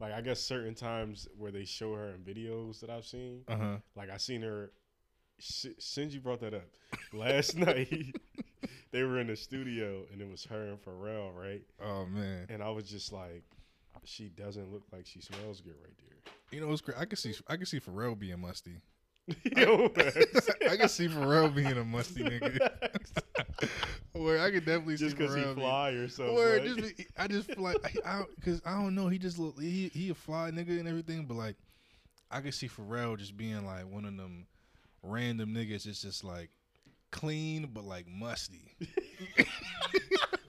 like I guess certain times where they show her in videos that I've seen. Uh huh. Like I seen her si- since you brought that up last night. They were in the studio and it was her and Pharrell, right? Oh man. And I was just like, she doesn't look like she smells good right there. You know what's great? I can see I can see Pharrell being musty. Yo, I can see Pharrell being a musty nigga. Where I could definitely just see because he fly or something. Or like- just be, I just feel like I because I, don't know he just look he he a fly nigga and everything, but like I could see Pharrell just being like one of them random niggas. It's just like clean but like musty.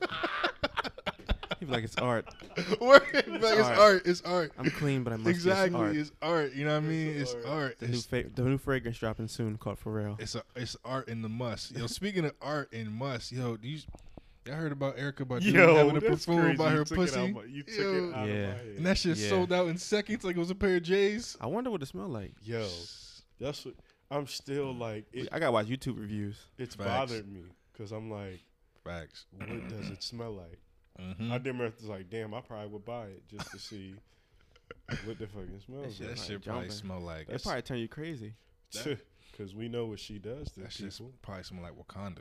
He be like it's art. Word, like it's art. art. It's art. I'm clean, but I'm musty. exactly. It's art. It's art. You know what I mean? It's It's art. art. the new fa- the new fragrance dropping soon called Pharrell. it's a it's art in the must. Yo, speaking of art and must, yo, do you y'all heard about Erykah Badu Yo, having a that's perform crazy. about You her took out pussy? my- you took Yo. it out Yeah. of my head. And that shit Yeah. sold out in seconds like it was a pair of J's. I wonder what it smelled like. Yo, that's what I'm still like. It, I gotta watch YouTube reviews. it's Facts. bothered me because I'm like, Facts. what does it smell like? Mm-hmm. I did was like, damn, I probably would buy it just to see what the fucking smells That like. shit Jumping. probably smell like It probably turn you crazy. Because we know what she does to that shit people. probably smell like Wakanda.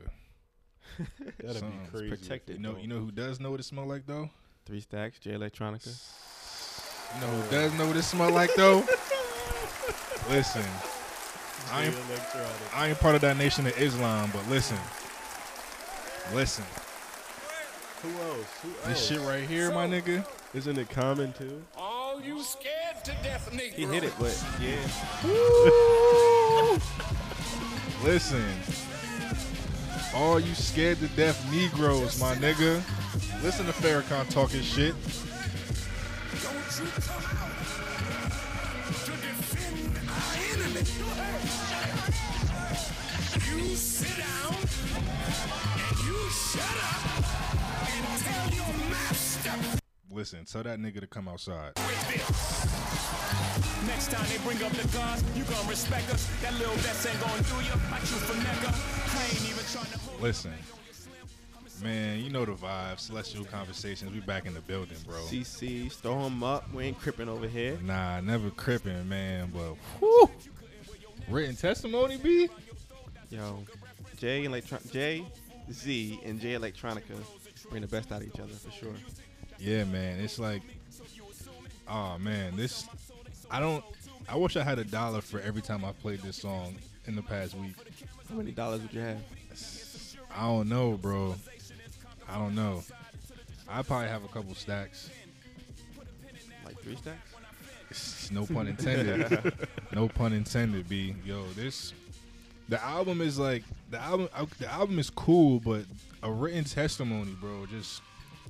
That'd Something. be crazy. protected. You know, don't. you know who does know what it smell like though? Three stacks, Jay Electronica. You know who does know what it smell like though? Listen, I ain't, I ain't part of that nation of Islam, but listen, listen, Who else? Who else? this shit right here, my nigga. Isn't it common too? All you scared to death, Negro. He hit it, but yeah. Listen, all you scared to death Negroes, my nigga. Listen to Farrakhan talking shit. Don't you come out to defend our enemy. You sit down and you shut up Listen, tell that nigga to come outside. Next time they bring up the guns, you gonna respect us. That little vest ain't gonna do you. I choose for nigga. I ain't even trying to hold Listen, man, you know the vibes. Celestial conversations. We back in the building, bro. CC, throw him up. We ain't cripping over here. Nah, never cripping, man. But whew, written testimony, B. Yo, J Electron, J Z and Jay Electronica bring the best out of each other for sure. Yeah, man. It's like, oh man, this. I don't. I wish I had a dollar for every time I played this song in the past week. How many dollars would you have? I don't know, bro. I don't know. I probably have a couple stacks. Like three stacks? No pun intended. no pun intended. B. Yo, this. The album is like the album. uh, The album is cool, but a written testimony, bro. Just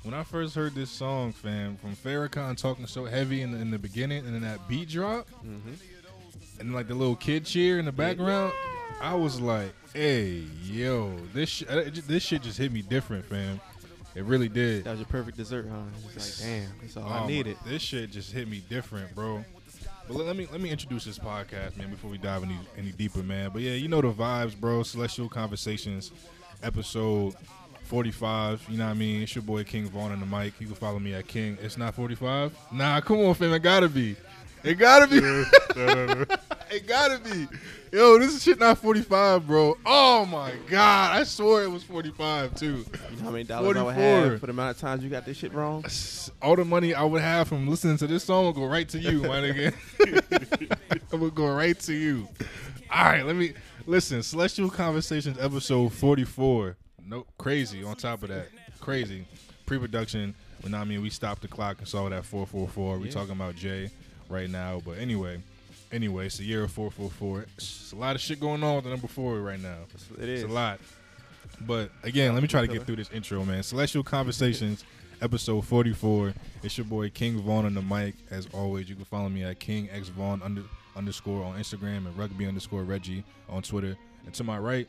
when I first heard this song, fam, from Farrakhan talking so heavy in the, in the beginning, and then that beat drop, Mm-hmm. and like the little kid cheer in the background, I was like, "Hey, yo, this sh- uh, this shit just hit me different, fam. It really did. That was your perfect dessert, huh? It's like, damn, that's all Oh I my- needed. This shit just hit me different, bro. But let, let me let me introduce this podcast, man, before we dive any any deeper, man. But yeah, you know the vibes, bro. Celestial Conversations, episode 45. You know what I mean? It's your boy King Vaughn on the mic. You can follow me at King. It's not 45. Nah, come on, fam. It gotta be. It gotta be. it gotta be. Yo, this is shit not 45, bro. Oh my god. I swore it was 45 too. You know how many dollars 44. I would have for the amount of times you got this shit wrong? All the money I would have from listening to this song will go right to you, my nigga. it would go right to you. All right, let me listen. Celestial Conversations episode 44. Nope. Crazy. On top of that, crazy. Pre-production. When I mean, we stopped the clock and saw that 444. We yeah. talking about Jay right now. But anyway, anyway, it's the year of 444. It's a lot of shit going on with the number four right now. It is. It's a lot. But again, let me try to get through this intro, man. Celestial Conversations, episode 44. It's your boy King Vaughn on the mic. As always, you can follow me at King X Vaughn under, underscore on Instagram and Rugby underscore Reggie on Twitter. And to my right,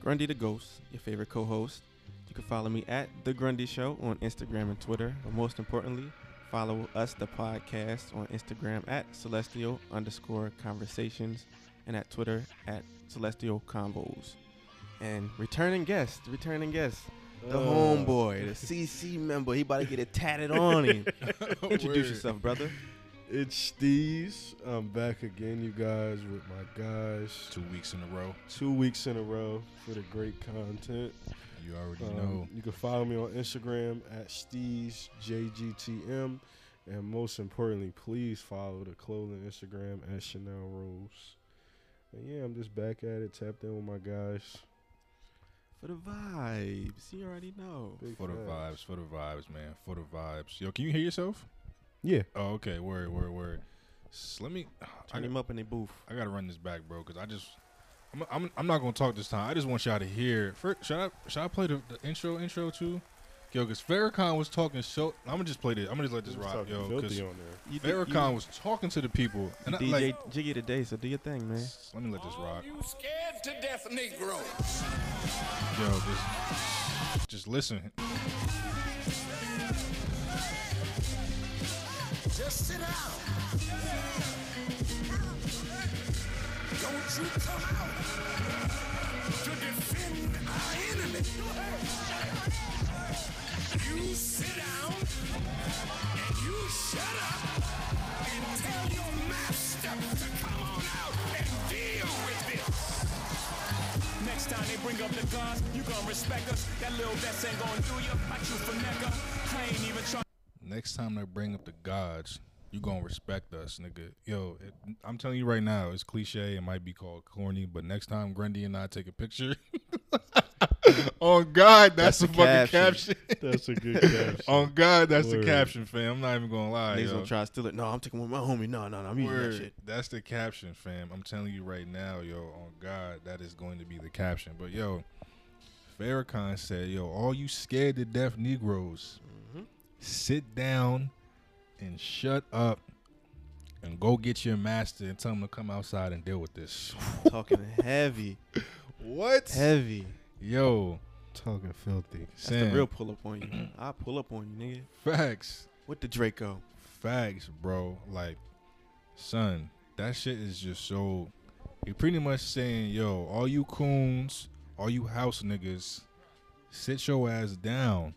Grundy the Ghost, your favorite co-host. You can follow me at The Grundy Show on Instagram and Twitter. But most importantly, follow us, the podcast, on Instagram at Celestial underscore Conversations and at Twitter at Celestial Convos. And returning guest, returning guest, The Uh, homeboy, the CC member. He about to get it tatted on him. Introduce Word. yourself, brother. It's Steez. I'm back again, you guys, with my guys. Two weeks in a row. Two weeks in a row for the great content. You already Um, know. You can follow me on Instagram at SteezJGTM. And most importantly, please follow the clothing Instagram at Chanel Rose. And yeah, I'm just back at it, tapped in with my guys. For the vibes. You already know. Big For the vibes, for the vibes, man. For the vibes. Yo, can you hear yourself? Yeah. Oh, okay. Word, word, word. S- let me. I, Turn him up in the booth. I gotta run this back, bro, because I just. I'm, I'm, I'm not gonna talk this time. I just want y'all to hear. First, should I should I play the, the intro intro too? Yo, because Farrakhan was talking so. I'm gonna just play this. I'm gonna just let this He rock, yo. filthy Because on there. You Farrakhan was talking to the people, and I, DJ like, Jiggy today, so do your thing, man. let me let this rock. You scared to death, Negro. Yo, just just listen. Just sit down. Don't you come out to defend our enemy. You sit down and you shut up and tell your master to come on out and deal with this. Next time they bring up the guns, you gon' respect us. That little vest ain't gon' do you. I choose for nigga. I ain't even trying. Next time they bring up the gods, you gonna respect us, nigga. Yo, it, I'm telling you right now, it's cliche. It might be called corny, but next time Grundy and I take a picture, on God, that's, That's the the fucking caption. caption. That's a good caption. on God, that's Word. the caption, fam. I'm not even gonna lie. Niggas yo. gonna try to steal it. No, I'm taking with my homie. No, no, no. I'm using that shit. That's the caption, fam. I'm telling you right now, yo, on God, that is going to be the caption. But yo, Farrakhan said, yo, all you scared to death Negroes, Mm-hmm. Sit down and shut up and go get your master and tell him to come outside and deal with this. Talking heavy, What? heavy. Yo, Talking filthy. That's Sam, the real pull up on you. I pull up on you, nigga. facts. With the Draco. Facts, bro. Like, son, that shit is just so. He pretty much saying, yo, all you coons, all you house niggas, sit your ass down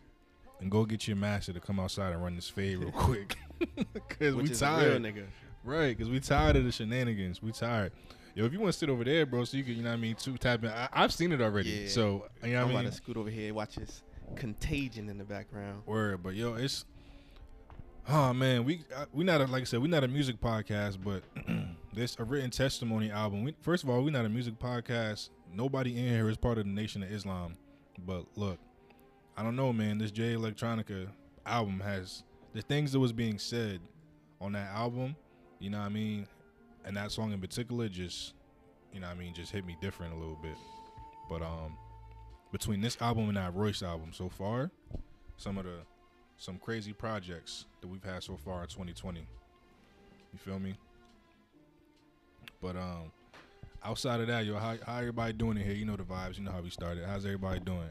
and go get your master to come outside and run this fade real quick. Cause Which we real tired. nigga. Right, cause we tired of the shenanigans. We tired. Yo, if you want to sit over there, bro, so you can, you know what I mean, two tap in. I, I've seen it already. Yeah. So, you know I'm what I about to scoot over here watch this contagion in the background. Word, but yo, it's oh man, we uh, we not a, like I said, we not a music podcast, but this a written testimony album. We, first of all, we not a music podcast. Nobody in here is part of the Nation of Islam. But look, I don't know, man. This Jay Electronica album has the things that was being said on that album. You know what I mean? And that song in particular, just you know what I mean, just hit me different a little bit. But um, between this album and that Royce album so far, some of the some crazy projects that we've had so far in 2020. You feel me? But um, outside of that, yo, how, how everybody doing in here? You know the vibes. You know how we started. How's everybody doing?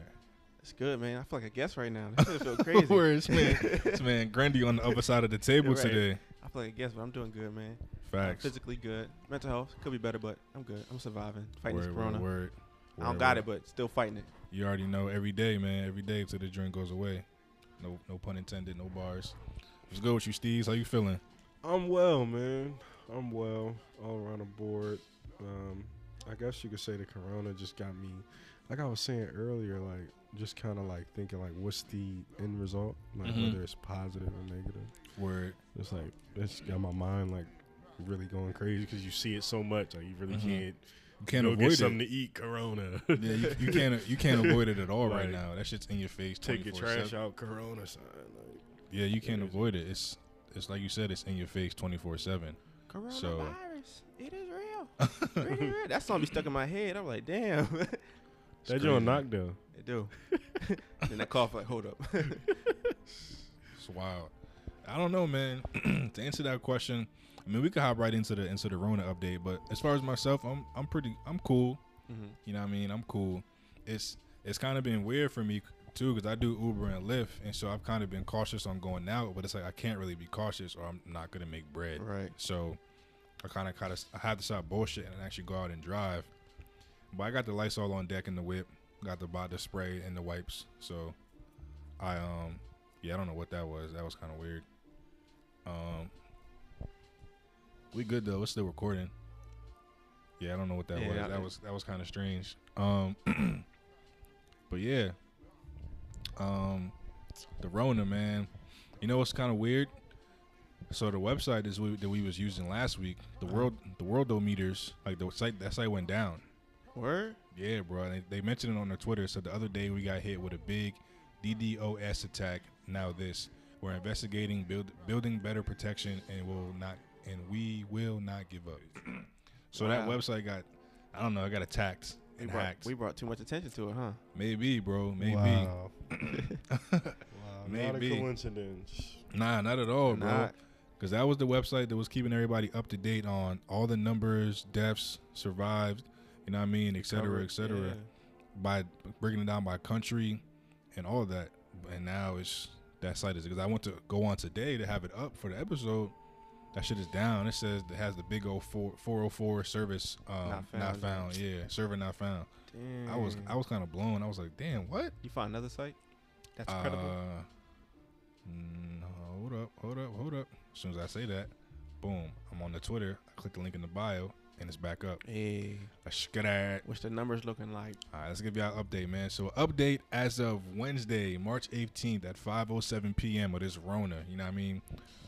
It's good, man. I feel like a guest right now. This shit feel crazy. Where's man? this man Grundy on the other side of the table Right. today. I feel like a guest, but I'm doing good, man. I'm Facts. physically good. Mental health could be better, but I'm good. I'm surviving. Fighting Word, this corona. word. word. I don't Word, got it, but still fighting it. You already know every day, man. Every day till the drink goes away. No, no pun intended. No bars. What's good with you, Steez? How you feeling? I'm well, man. I'm well all around the board. Um, I guess you could say the corona just got me, like I was saying earlier, like just kind of like thinking like, what's the end result? Like Mhm. whether it's positive or negative. Word. It's like it's got my mind like really going crazy because you see it so much. Like you really Mhm. can't. You can't go avoid get something it. to eat. Corona. Yeah, you, you can't. You can't avoid it at all right Like, now. That shit's in your face. Take your 24/7. trash out. Corona sign. Like, Yeah, you can't Crazy. avoid it. It's it's like you said. It's in your face twenty four seven. Coronavirus. it is real. Really real. That song be stuck in my head. I'm like, damn. that joint knocked though. They do. then I cough like, hold up. It's wild. I don't know, man. to answer that question, I mean, we could hop right into the into the Rona update. But as far as myself, I'm I'm pretty I'm cool. Mhm. You know what I mean? I'm cool. It's it's kind of been weird for me too because I do Uber and Lyft, and so I've kind of been cautious on going out. But it's like I can't really be cautious, or I'm not gonna make bread. Right. So I kind of kind of I have to stop bullshit and actually go out and drive. But I got the lights all on deck in the whip. Got the body spray and the wipes. So I um, yeah, I don't know what that was. That was kind of weird. Um, we good though. It's still recording. Yeah, I don't know what that Yeah, was. I- That was that was kind of strange. Um, but yeah, um, the Rona man. You know what's kind of weird? So the website is we, that we was using last week. The Uh-huh. world the worldometers like the site that site went down. Word? Yeah, bro. They, they mentioned it on their Twitter. So the other day we got hit with a big DDoS attack. Now this, we're investigating build, building better protection and will not and we will not give up. so that website got, I don't know, I got attacked We and brought, hacked. we brought too much attention to it, huh? Maybe, bro. Maybe. Wow. wow. Not a coincidence. Nah, not at all, bro. Because that was the website that was keeping everybody up to date on all the numbers, deaths, survived, you know what I mean, et cetera, et cetera. yeah. by breaking it down by country and all of that. And now it's that site is because I went to go on today to have it up for the episode. That shit is down. It says it has the big old four, 404 service um, Not not found, found. yeah. Server not found. Damn. I was I was kind of blown. I was like, damn, what? You found another site? That's credible. Uh, mm, hold up, hold up, hold up. As soon as I say that, boom, I'm on the Twitter. I click the link in the bio, and it's back up. Hey, Let's get at. what's the numbers looking like? All right, let's give y'all an update, man. So, update as of Wednesday, March 18th at 5:07 p.m. of this Rona. You know what I mean?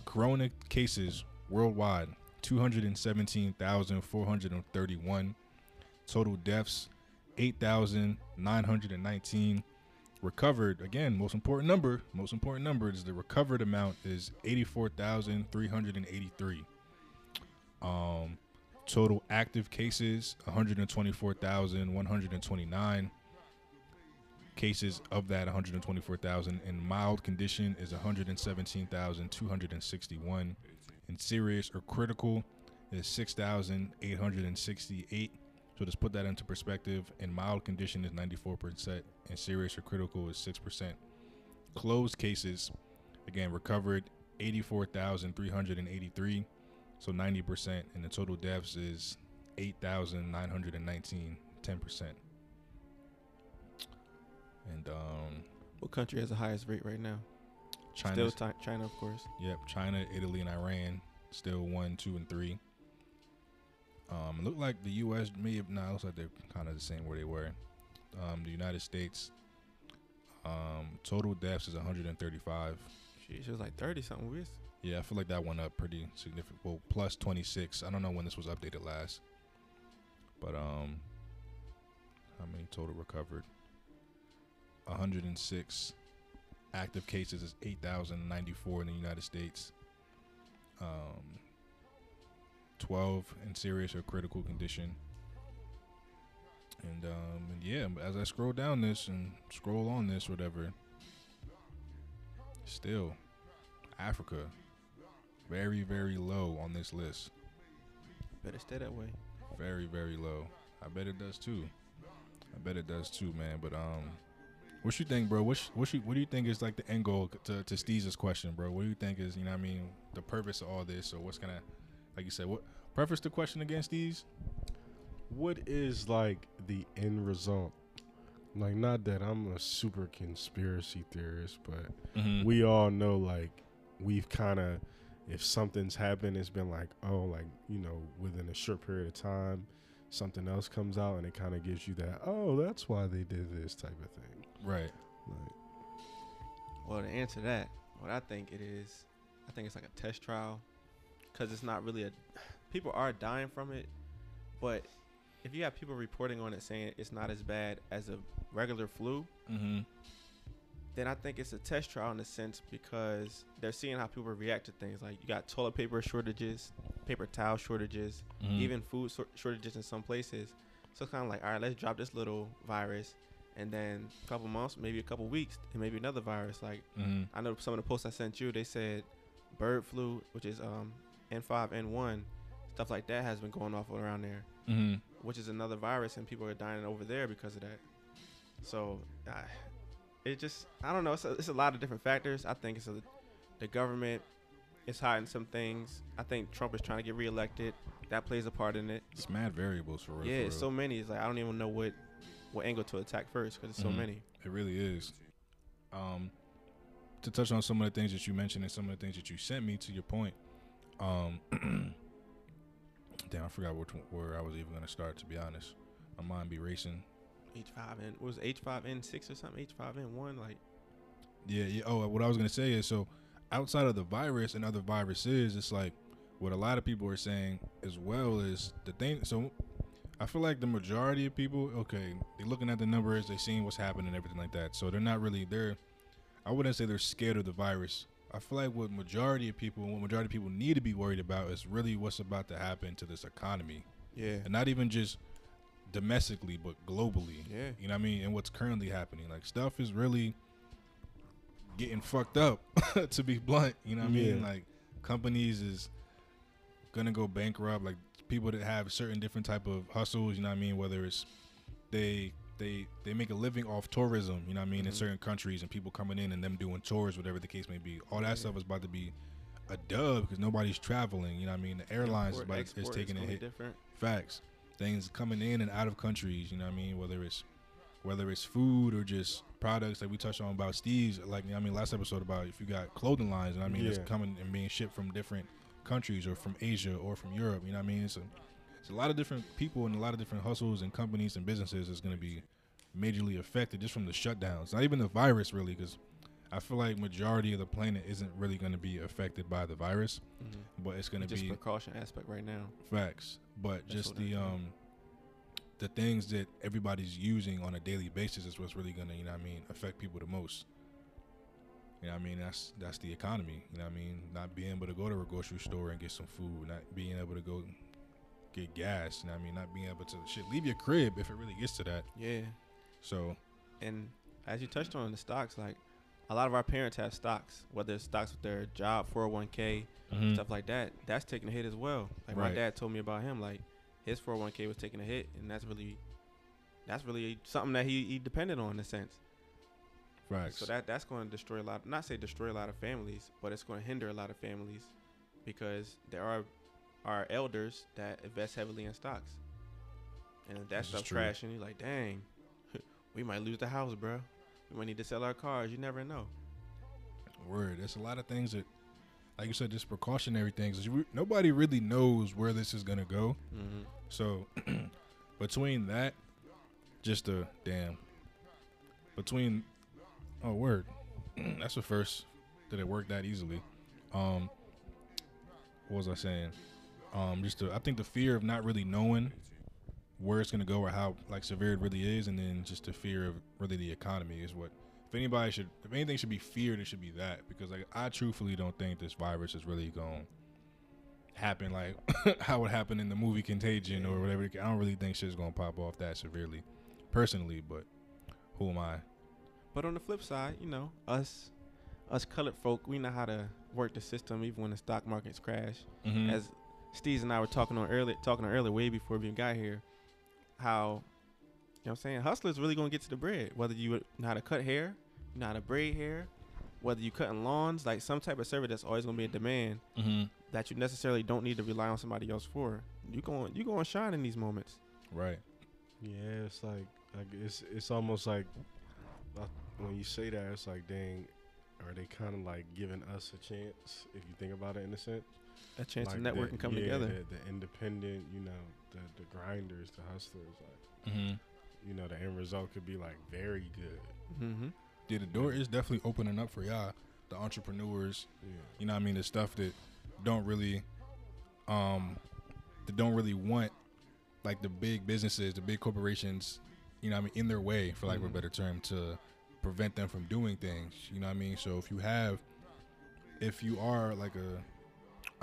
Corona cases worldwide 217,431. Total deaths 8,919. Recovered again, most important number. Most important number is the recovered amount is 84,383. Um, total active cases 124,129 cases of that 124,000 in mild condition is 117,261 and serious or critical is 6,868 so just put that into perspective in mild condition is 94% and serious or critical is 6% closed cases again recovered 84,383 so 90% and the total deaths is 8,919 10% and um What country has the highest rate right now? China Still Ti- China, of course. yep China Italy and Iran still 1 2 and 3 um it looked like the US may have nah, it looks like they're kind of the same where they were um the United States um total deaths is 135 Sheesh, it was like 30 something. We was- Yeah, I feel like that went up pretty significant. Well, plus 26. I don't know when this was updated last. But um how many total recovered? 106 active cases is 8,094 in the United States. Um 12 in serious or critical condition. And um and yeah, as I scroll down this and scroll on this whatever still Africa very very low on this list better stay that way. very very low i bet it does too i bet it does too man but um what you think bro what sh- what, you, what do you think is like the end goal to, to Steez's question bro what do you think is you know what i mean the purpose of all this or what's gonna like you said what preface the question against these? What is like the end result? Like, not that I'm a super conspiracy theorist, but mm-hmm. we all know like we've kind of if something's happened it's been like oh like you know within a short period of time something else comes out and it kind of gives you that oh that's why they did this type of thing right like Well, to answer that, what I think it is, I think it's like a test trial, because it's not really a. People are dying from it, but if you have people reporting on it saying it's not as bad as a regular flu, mm-hmm. Then I think it's a test trial in a sense because they're seeing how people react to things. Like you got toilet paper shortages, paper towel shortages, Mm-hmm. even food sor- shortages in some places. So it's kind of like, all right, let's drop this little virus, and then a couple months, maybe a couple weeks, and maybe another virus. Like mm-hmm. I know some of the posts I sent you, they said bird flu, which is um N5, N1, stuff like that has been going off around there, Mm-hmm. which is another virus, and people are dying over there because of that. So I it just I don't know. It's a, it's a lot of different factors. I think it's a, the government is hiding some things. I think Trump is trying to get reelected. That plays a part in it. it's mad variables for real yeah, for it's real. so many. It's like I don't even know what what angle to attack first because it's Mhm. so many. It really is. Um, to touch on some of the things that you mentioned and some of the things that you sent me to your point. Um, damn, I forgot which where I was even gonna start. To be honest, my mind be racing. H5N was H5N6 or something? H5N1 like Yeah, yeah. Oh, what I was gonna say is so outside of the virus and other viruses, it's like what a lot of people are saying as well is the thing. So I feel like the majority of people, okay, they're looking at the numbers, they're seeing what's happening and everything like that. So they're not really they're. I wouldn't say they're scared of the virus. I feel like what majority of people, what majority of people need to be worried about is really what's about to happen to this economy, yeah. and not even just domestically, but globally. Yeah. You know what I mean? And what's currently happening. Like stuff is really getting fucked up, to be blunt. You know what I mean? Like companies is gonna go bankrupt. Like people that have certain different type of hustles, you know what I mean? Whether it's they they they make a living off tourism, you know what I mean, in Mhm. certain countries and people coming in and them doing tours, whatever the case may be. All that Yeah. stuff is about to be a dub because nobody's traveling. You know what I mean? The airlines is, about, is export, taking a hit different. facts things coming in and out of countries you know what i mean? Whether it's whether it's food or just products that we touched on about Steez's like you know what i mean last episode about if you got clothing lines and i mean it's Yeah. coming and being shipped from different countries or from asia or from europe you know what i mean? It's a, it's a lot of different people and a lot of different hustles and companies and businesses that's going to be majorly affected just from the shutdowns. Not even the virus really because i feel like majority of the planet isn't really going to be affected by the virus Mhm. but it's going to be Just precaution aspect right now. Facts, but That's just the um the things that everybody's using on a daily basis is what's really gonna, you know what I mean, affect people the most. You know what I mean? That's that's the economy. You know what I mean? Not being able to go to a grocery store and get some food, not being able to go get gas, you know what I mean? Not being able to shit leave your crib if it really gets to that. Yeah. So And as you touched on the stocks, like a lot of our parents have stocks, whether it's stocks with their job, 401k, mm-hmm. stuff like that. That's taking a hit as well. Like my dad told me about him, like his 401k was taking a hit, and that's really, that's really something that he, he depended on in a sense. facts. So that that's going to destroy a lot. Not say destroy a lot of families, but it's going to hinder a lot of families because there are are elders that invest heavily in stocks, and if that This stuff crashing, you're like, dang, we might lose the house, bro. We need to sell our cars. You never know. Word. There's a lot of things that like you said, just precautionary things. Nobody really knows where this is gonna go. Mm-hmm. So between that, just a damn. Between oh word, that's the first that it worked that easily. Um, what was I saying? Um, just the, I think the fear of not really knowing where it's gonna go or how like severe it really is, and then just the fear of really the economy is what. If anybody should, if anything should be feared, it should be that because like I truthfully don't think this virus is really going to happen like how it happened in the movie Contagion or whatever. I don't really think shit's gonna pop off that severely, personally. But who am I? But on the flip side, you know, us us colored folk, we know how to work the system even when the stock markets crash. Mm-hmm. As Steez and I were talking on earlier, talking on earlier, way before we even got here, how you know what I'm saying hustlers really gonna get to the bread. Whether you know how to cut hair, you know how to braid hair, whether you cutting lawns, like some type of service that's always gonna be in demand mm-hmm. that you necessarily don't need to rely on somebody else for. You going you going to shine in these moments. Right. Yeah, it's like, like it's it's almost like uh, when you say that, it's like, dang, are they kind of like giving us a chance? If you think about it, in a sense, A chance like to network the, and come yeah, together. The, the independent, you know, the the grinders, the hustlers, like Mm-hmm. you know, the end result could be like very good. Mm-hmm. Yeah, the door is definitely opening up for y'all, the entrepreneurs. Yeah, You know, what I mean, the stuff that don't really, um, that don't really want like the big businesses, the big corporations. You know, what I mean, in their way, for lack of a better term, to prevent them from doing things. You know what I mean? So if you have, if you are like a,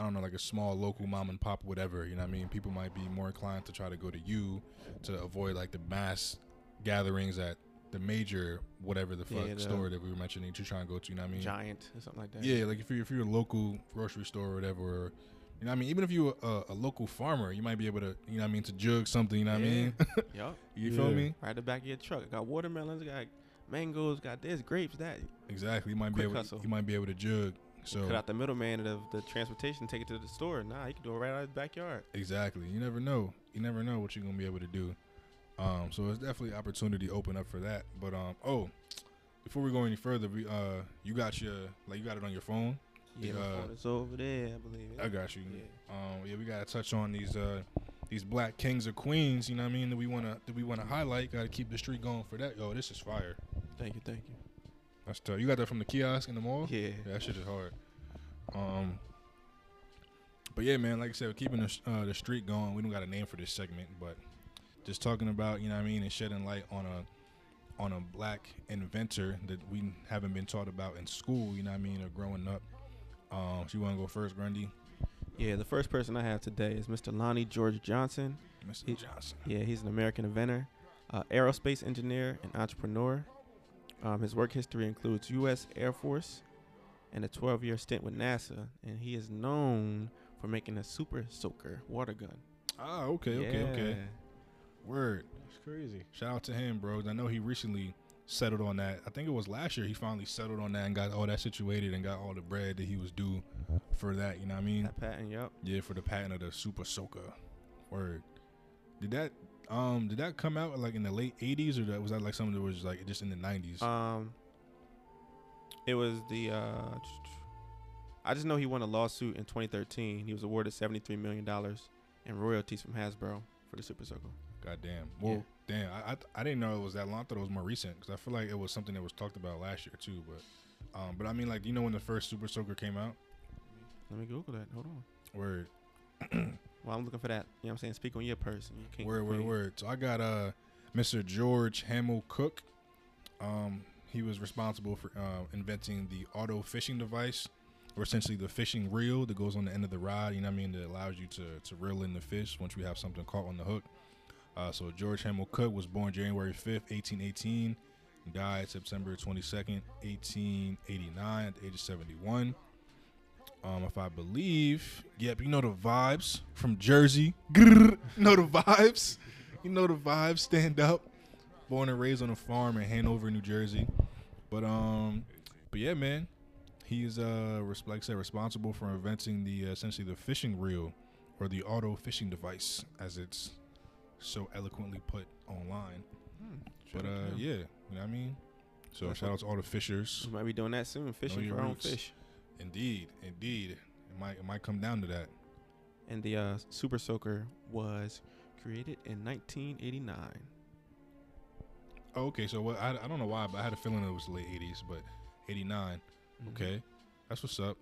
I don't know, like a small local mom and pop, whatever. You know what I mean? People might be more inclined to try to go to you to avoid like the mass gatherings at the major whatever the fuck Yeah, the- store that we were mentioning that you're trying to go to. You know what I mean? Giant or something like that. Yeah, like if you're if you're a local grocery store or whatever, or, you know what I mean. Even if you're a, a local farmer, you might be able to, you know what I mean, to jug something. You know what I mean? Yup. you feel me? Right at the back of your truck. Got watermelons, got mangoes, got this, grapes, that. Exactly. You might Quick be able. hustle. You might be able to jug. So Cut out the middleman of the transportation, take it to the store. Nah, you can do it right out of his backyard. exactly. You never know. You never know what you're gonna be able to do. Um, so it's definitely opportunity open up for that. But um, oh, before we go any further, we, uh, you got your like you got it on your phone. Yeah, The, uh, phone is over there, I believe. I got you. Yeah. Um, yeah, we gotta touch on these uh these black kings or queens. You know what I mean? That we wanna that we wanna highlight. Gotta keep the street going for that. Yo, this is fire. Thank you, thank you. That's tough. You got that from the kiosk in the mall? Yeah. Yeah, that shit is hard. Um, but yeah, man, like I said, keeping the uh, the streak going. We don't got a name for this segment, but just talking about you know what I mean and shedding light on a on a black inventor that we haven't been taught about in school. You know what I mean, or growing up. Um, so you want to go first, Grundy? Yeah, the first person I have today is Mr. Lonnie George Johnson. Mr. He- Johnson. Yeah, he's an American inventor, uh, aerospace engineer, and entrepreneur. Um, his work history includes U.S. Air Force and a 12 year stint with NASA, and he is known for making a super soaker water gun. Ah, okay, okay, okay. Yeah. Word. That's crazy. Shout out to him, bro. I know he recently settled on that. I think it was last year he finally settled on that and got all that situated and got all the bread that he was due for that. You know what I mean? That patent, yep. Yeah, for the patent of the Super Soaker. Word. Did that um did that come out like in the late eighties or that was that like something that was like just in the nineties? Um, it was the. Uh, I just know he won a lawsuit in 2013. He was awarded 73 million dollars in royalties from Hasbro for the Super Soaker. God damn. Well, damn. I, I I didn't know it was that long. I thought it was more recent because I feel like it was something that was talked about last year too. But um, but I mean, like, do you know when the first Super Soaker came out? Let me Google that. Hold on. Word. Well, I'm looking for that. You know what I'm saying? Speak on your person. You can't. Word, word, word. So I got uh Mr. George Hamill Cook. Um, he was responsible for uh, inventing the auto fishing device, or essentially the fishing reel that goes on the end of the rod. You know what I mean? That allows you to to reel in the fish once you have something caught on the hook. Uh, so George Hamill Cook was born January 5th, 1818, died September 22nd, 1889, at the age of 71. Um, if I believe, yep, you know the vibes from Jersey. Grrr, know the vibes. You know the vibes. Stand up. Born and raised on a farm in Hanover, New Jersey. But um, but yeah, man, he's uh, like I said, responsible for inventing the uh, essentially the fishing reel or the auto fishing device, as it's so eloquently put online. But uh, yeah, you know what I mean. So shout out to all the fishers. We might be doing that soon. Fishing for our own fish. Indeed, indeed, it might it might come down to that. And the uh, Super Soaker was created in 1989. Oh, okay, so what? I, I don't know why, but I had a feeling it was late '80s, but '89. Mm-hmm. Okay, that's what's up.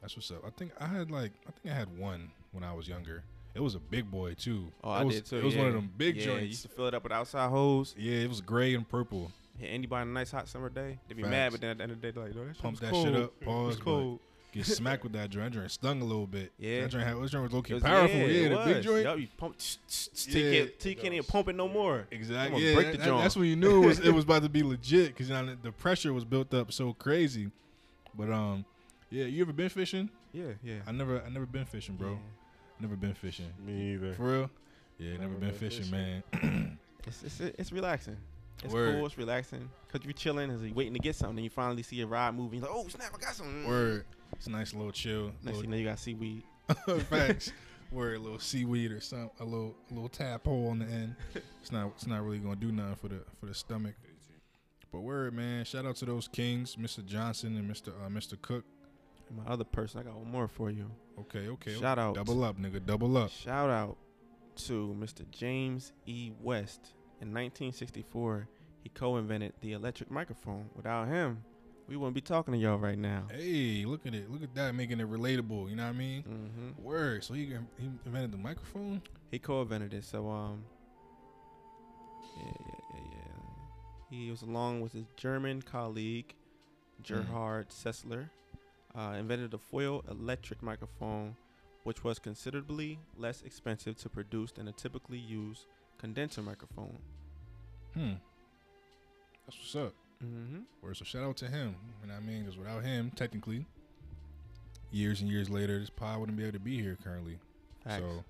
That's what's up. I think I had like I think I had one when I was younger. It was a big boy too. Oh, it I was, did too. It was one of them big yeah, joints. You used to fill it up with outside hose. yeah, it was gray and purple. Hit anybody on a nice hot summer day. They'd be Facts. mad, but then at the end of the day, they're like, no, that shit Pump was that cold. shit up. Pause. It's but cold. Get smacked with that joint. That joint stung a little bit. Yeah. That joint had. That joint was low key It was- powerful. Yeah, it the was. big joint. Yup, you pump tch, tch, tch, till you Yeah. can't- till you can't even pump it no more. Exactly. I'ma Yeah, break the that- jaw. that's when you knew it was it was about to be legit because you know, the pressure was built up so crazy. But um, yeah, you ever been fishing? Yeah, yeah. I never, I never been fishing, bro. Yeah. Never been fishing. Me either. For real? Yeah, never, Never been, been fishing, fishing. man. It's, it's it's relaxing. It's Word. cool. It's relaxing. Cause you're chilling, and you're waiting to get something. And you finally see a rod moving. You're like, oh snap! I got something. Word. It's a nice little chill. Next thing you know, you got seaweed. Facts. Word, a little seaweed or something, a little a little tap hole on the end. It's not it's not really gonna do nothing for the for the stomach. But word, man. Shout out to those kings, Mr. Johnson and Mr. Uh, Mr. Cook. And my other person, I got one more for you. Okay, okay. Shout out. Double up, nigga. Double up. Shout out to Mr. James E. West. In 1964, he co-invented the electret microphone. Without him, we wouldn't be talking to y'all right now. Hey, look at it. Look at that, making it relatable. You know what I mean? hmm Word. So he, he invented the microphone. He co-invented it. So um, yeah, yeah, yeah, yeah. He was along with his German colleague Gerhard Sessler, uh, invented a foil electret microphone, which was considerably less expensive to produce than a typically used condenser microphone. Hmm. That's what's up. Mm-hmm. Word. So shout out to him. You know what I mean? Because without him, technically, years and years later, this pod wouldn't be able to be here currently. So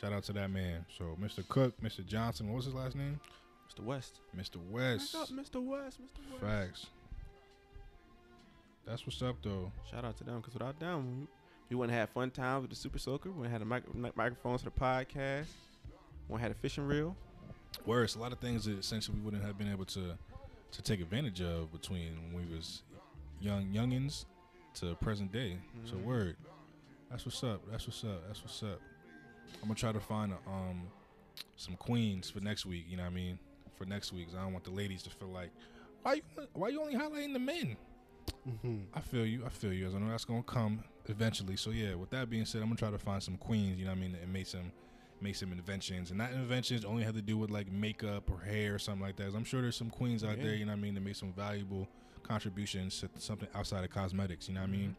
shout out to that man. So Mr. Cook, Mr. Johnson, what was his last name? Mr. West. Mr. West. Up, Mr. West? Mr. West. Facts. That's what's up though. Shout out to them because without them, we, wouldn't have fun times with the Super Soaker. We wouldn't have the mic- microphones for the podcast. We wouldn't a fishing reel. Worse, a lot of things that essentially we wouldn't have been able to to take advantage of between when we was young youngins to present day. So Mhm. word. That's what's up. That's what's up. That's what's up. I'm gonna try to find a, um some queens for next week. You know what I mean? For next week, 'cause I don't want the ladies to feel like why you why you only highlighting the men. Mm-hmm. I feel you. I feel you. As I know that's gonna come eventually. So yeah. With that being said, I'm gonna try to find some queens. You know what I mean? And make some make some inventions. And not inventions only have to do with like makeup or hair or something like that. 'Cause I'm sure there's some queens out Yeah. there. You know what I mean? That make some valuable contributions to something outside of cosmetics. You know what I mean?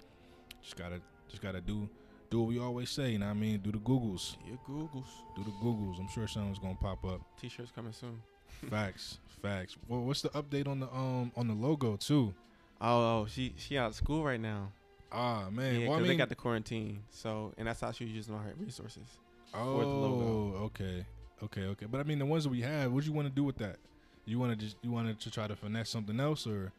Just gotta just gotta do do what we always say. You know what I mean? Do the Googles. Your Googles. Do the Googles. I'm sure something's gonna pop up. T-shirts coming soon. Facts. Facts. Well, what's the update on the um on the logo too? Oh, oh, she she out of school right now. Ah man. yeah, well, I mean, they got the quarantine. So, and that's how she was using all her resources. Oh, the logo. okay, okay, okay. But I mean, the ones that we have, what do you want to do with that? You want to just you wanted to try to finesse something else, or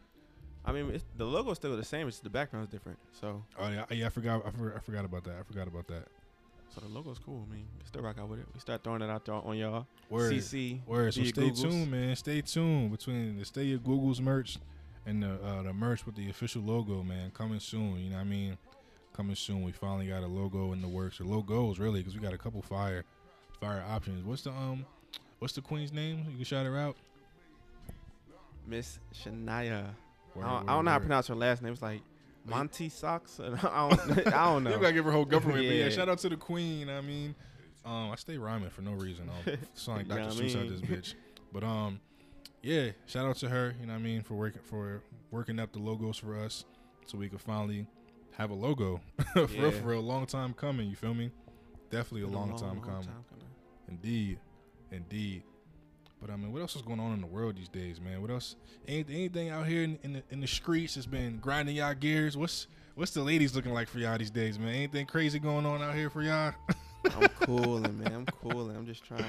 I mean, it's, the logo's still the same. It's the background's different. So, oh yeah, yeah, I forgot, I forgot, I forgot about that. I forgot about that. so the logo's cool. I mean, we still rock out with it. We start throwing it out there on y'all. Word, CC. word. So stay Googles. tuned, man. Stay tuned between the Stay Your Google's merch and the uh, the merch with the official logo, man. Coming soon. You know what I mean? Coming soon. We finally got a logo in the works, or logos really, because we got a couple fire fire options. What's the um, what's the queen's name? You can shout her out. Miss Shania. Word, I, don't, word, I don't know how to pronounce her last name. It's like Monty Socks. I don't, I don't You gotta give her whole government. But yeah, Yeah. shout out to the queen. I mean, um, I stay rhyming for no reason. Um, sound like You Dr. know I Seuss out this bitch. But um, yeah, shout out to her. You know what I mean for working for working up the logos for us, so we could finally have a logo for real, Yeah. for a long time coming. You feel me? Definitely a Been long, time coming. Indeed, indeed. But I mean, what else is going on in the world these days, man? What else? Anything, anything out here in, in the in the streets has been grinding y'all gears? What's what's the ladies looking like for y'all these days, man? Anything crazy going on out here for y'all? I'm cooling, man. I'm cooling. I'm just trying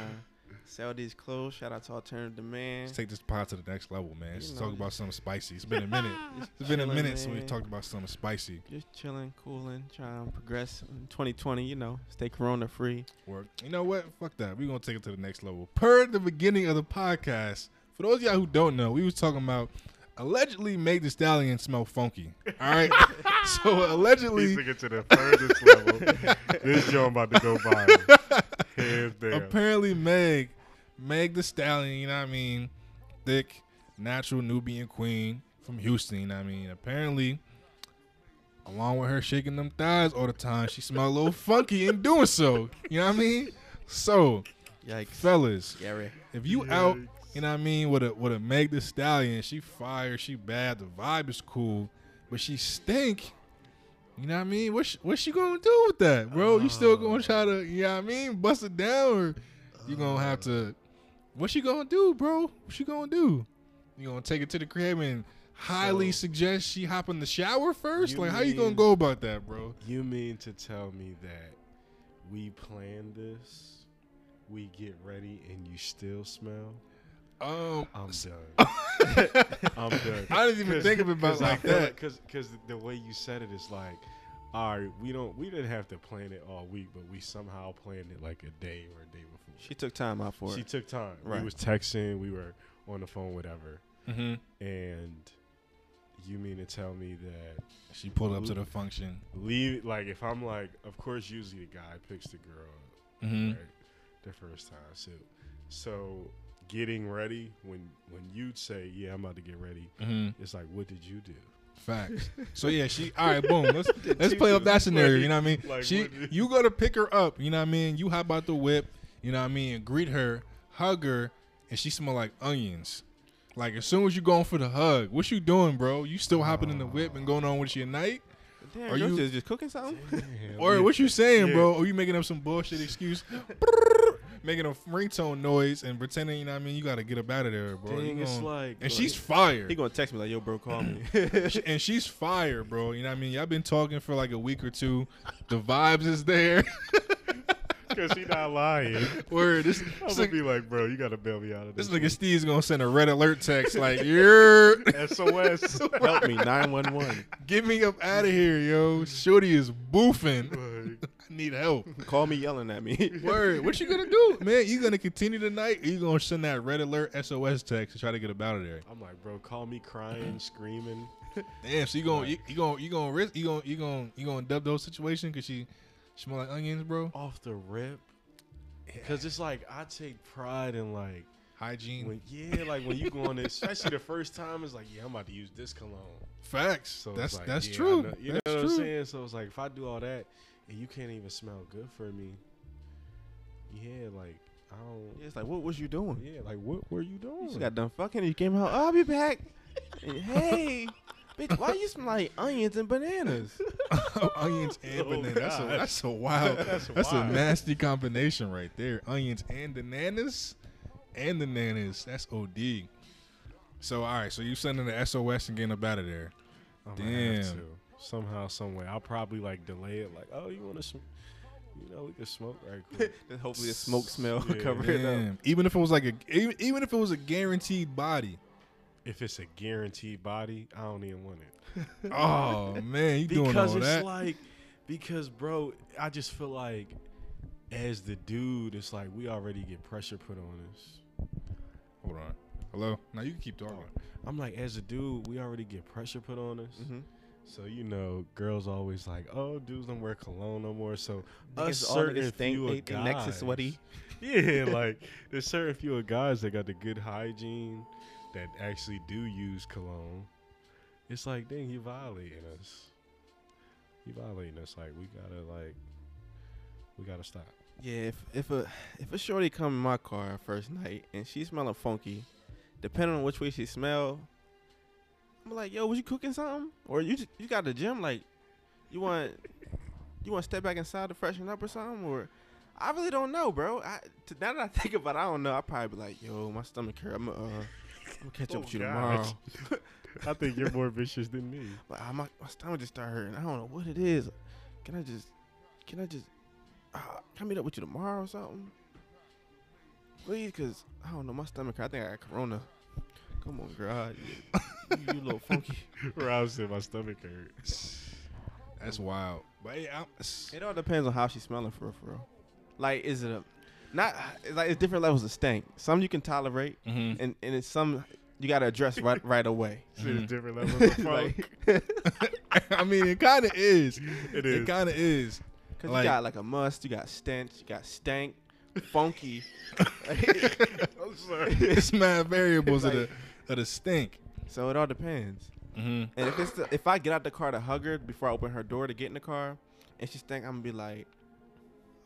sell these clothes. Shout out to Alternative Demand. Let's take this pod to the next level, man. Let's You talk about something spicy. It's been a minute. It's been a chilling, minute since we man. talked about something spicy. Just chilling, cooling, trying to progress in 2020. You know, stay corona free. Or you know what? Fuck that. We're gonna take it to the next level. Per the beginning of the podcast, for those of y'all who don't know, we was talking about allegedly Meg the Stallion smell funky. All right. so allegedly He's to the furthest level. this joint about to go viral. Hands down. apparently Meg, Meg the Stallion, you know what I mean, thick, natural Nubian queen from Houston, you know what I mean. Apparently, along with her shaking them thighs all the time, she smelled a little funky in doing so. You know what I mean? So, Yikes. fellas, Gary. if you out, you know what I mean, with a with a Meg the Stallion, she fire, she bad, the vibe is cool, but she stink. You know what I mean? What's she, she gonna do with that, bro? You still gonna uh. try to, you know what I mean, bust it down, or you gonna have to? What's she gonna do, bro? What's she gonna do? You gonna take it to the crib and highly So- suggest she hop in the shower first? You like, how you gonna go about that, bro? You mean to tell me that we planned this, we get ready, and you still smell? Um, I'm done. I'm done. I didn't even think of it about like that. Because because the way you said it is like, all right, we don't we didn't have to plan it all week, but we somehow planned it like a day or a day before. She took time out for She it. She took time. Right. We was texting. We were on the phone, whatever. hmm And you mean to tell me that She pulled up to the function. leave like if I'm like, of course, usually the guy picks the girl up, hmm right, the first time. So, so getting ready when when you'd say, yeah, I'm about to get ready. hmm It's like, what did you do? Facts. So yeah, she. All right, boom. Let's let's play up that scenario. Like- You know what I mean? like she, what you go to pick her up. You know what I mean? You hop out the whip. You know what I mean? And greet her, hug her, and she smell like onions. Like as soon as you going for the hug, what you doing, bro? You still hopping in the whip and going on with your night, Damn, Are you you- just, just cooking something? or what you saying, Yeah. bro? Are you making up some bullshit excuse, making a ringtone noise and pretending? You know what I mean? You got to get up out of there, bro. Dang, it's gonna- like, and like- she's fire. He gonna text me like, "Yo, bro, call me." And she's fire, bro. You know what I mean? Y'all been talking for like a week or two. The vibes is there. because she not lying. Word. This, I'm this, gonna be like, bro, you gotta bail me out of this this. nigga Steez's gonna send a red alert text like, "You're SOS. Help me, nine one one. get me up out of here, yo." Shorty is boofing. Need help. Call me yelling at me. Word. What you gonna do, man? You gonna continue tonight? Or you gonna send that red alert SOS text to try to get up out of there? I'm like, bro, call me crying, screaming. Damn. So you gonna you, you gonna you gonna risk you gonna you gonna you gonna dub those situation because she smell like onions, bro? off the rip. Cause it's like I take pride in like Hygiene. when yeah, like when you go on it, especially the first time, it's like, yeah, I'm about to use this cologne. Facts. So that's like, that's yeah, true. you that's know what true. I'm saying? So it's like if I do all that and you can't even smell good for me, yeah, like I don't. it's like, what was you doing? Yeah, like what were you doing? You just got done fucking. and You came out. Oh, I'll be back. And, hey, bitch, why you smell like onions and bananas? Oh, onions and Oh, bananas. That's a, that's a wild. That's that's a nasty combination right there. Onions and bananas, and bananas. That's OD. So all right, so you sending the SOS and getting up out of there. I'm gonna have Damn. To. Somehow, some way, I'll probably like delay it. Like, oh, you want to, sm- you know, we can smoke right quick. Then hopefully the smoke smell Yeah. cover it up. Damn. Even if it was like a even, even if it was a guaranteed body. if it's a guaranteed body, I don't even want it. Oh man, you doing all that? because all it's that? like because bro i just feel like as the dude it's like we already get pressure put on us Hold on. Hello. Now you can keep talking. i'm like as a dude we already get pressure put on us Mm-hmm. So you know girls always like oh dudes don't wear cologne no more. So us Niggas all of certain thing, few they, of they necks is guys- sweaty. yeah like there's certain few of guys that got the good hygiene that actually do use cologne. It's like dang you violating us. You violating us. Like we gotta like we gotta stop. Yeah, if if a if a shorty come in my car first night and she smelling funky, depending on which way she smell, I'm like, yo, was you cooking something? Or you just, you got the gym? Like, you want you want to step back inside to freshen up or something? Or I really don't know, bro. I now that I think about, it, I don't know. I probably be like, yo, my stomach hurt. I'm uh, I'm gonna catch Oh, up with you gosh. tomorrow. I think you're more vicious than me. But I, my, my stomach just started hurting. I don't know what it is. Can I just, can I just, uh, can I meet up with you tomorrow or something? Please, cause I don't know. My stomach. I think I got corona. Come on, girl. You, you, you little funky. Rob said my stomach hurt. That's wild. But yeah, I'm, It all depends on how she's smelling for real, for real. Like, is it a, not it's like it's different levels of stank. Some you can tolerate, Mhm. and and it's some you gotta address right right away. See Mm-hmm. the different levels of funk. like, I mean, it kind of is. It is. It It is. kind of is. Cause Like- you got like a must, you got stench, you got stank, funky. I'm sorry. It's mad variables of Like- the of the stink. so it all depends. Mm-hmm. And if it's the, if I get out the car to hug her before I open her door to get in the car, and she stink, I'm gonna be like,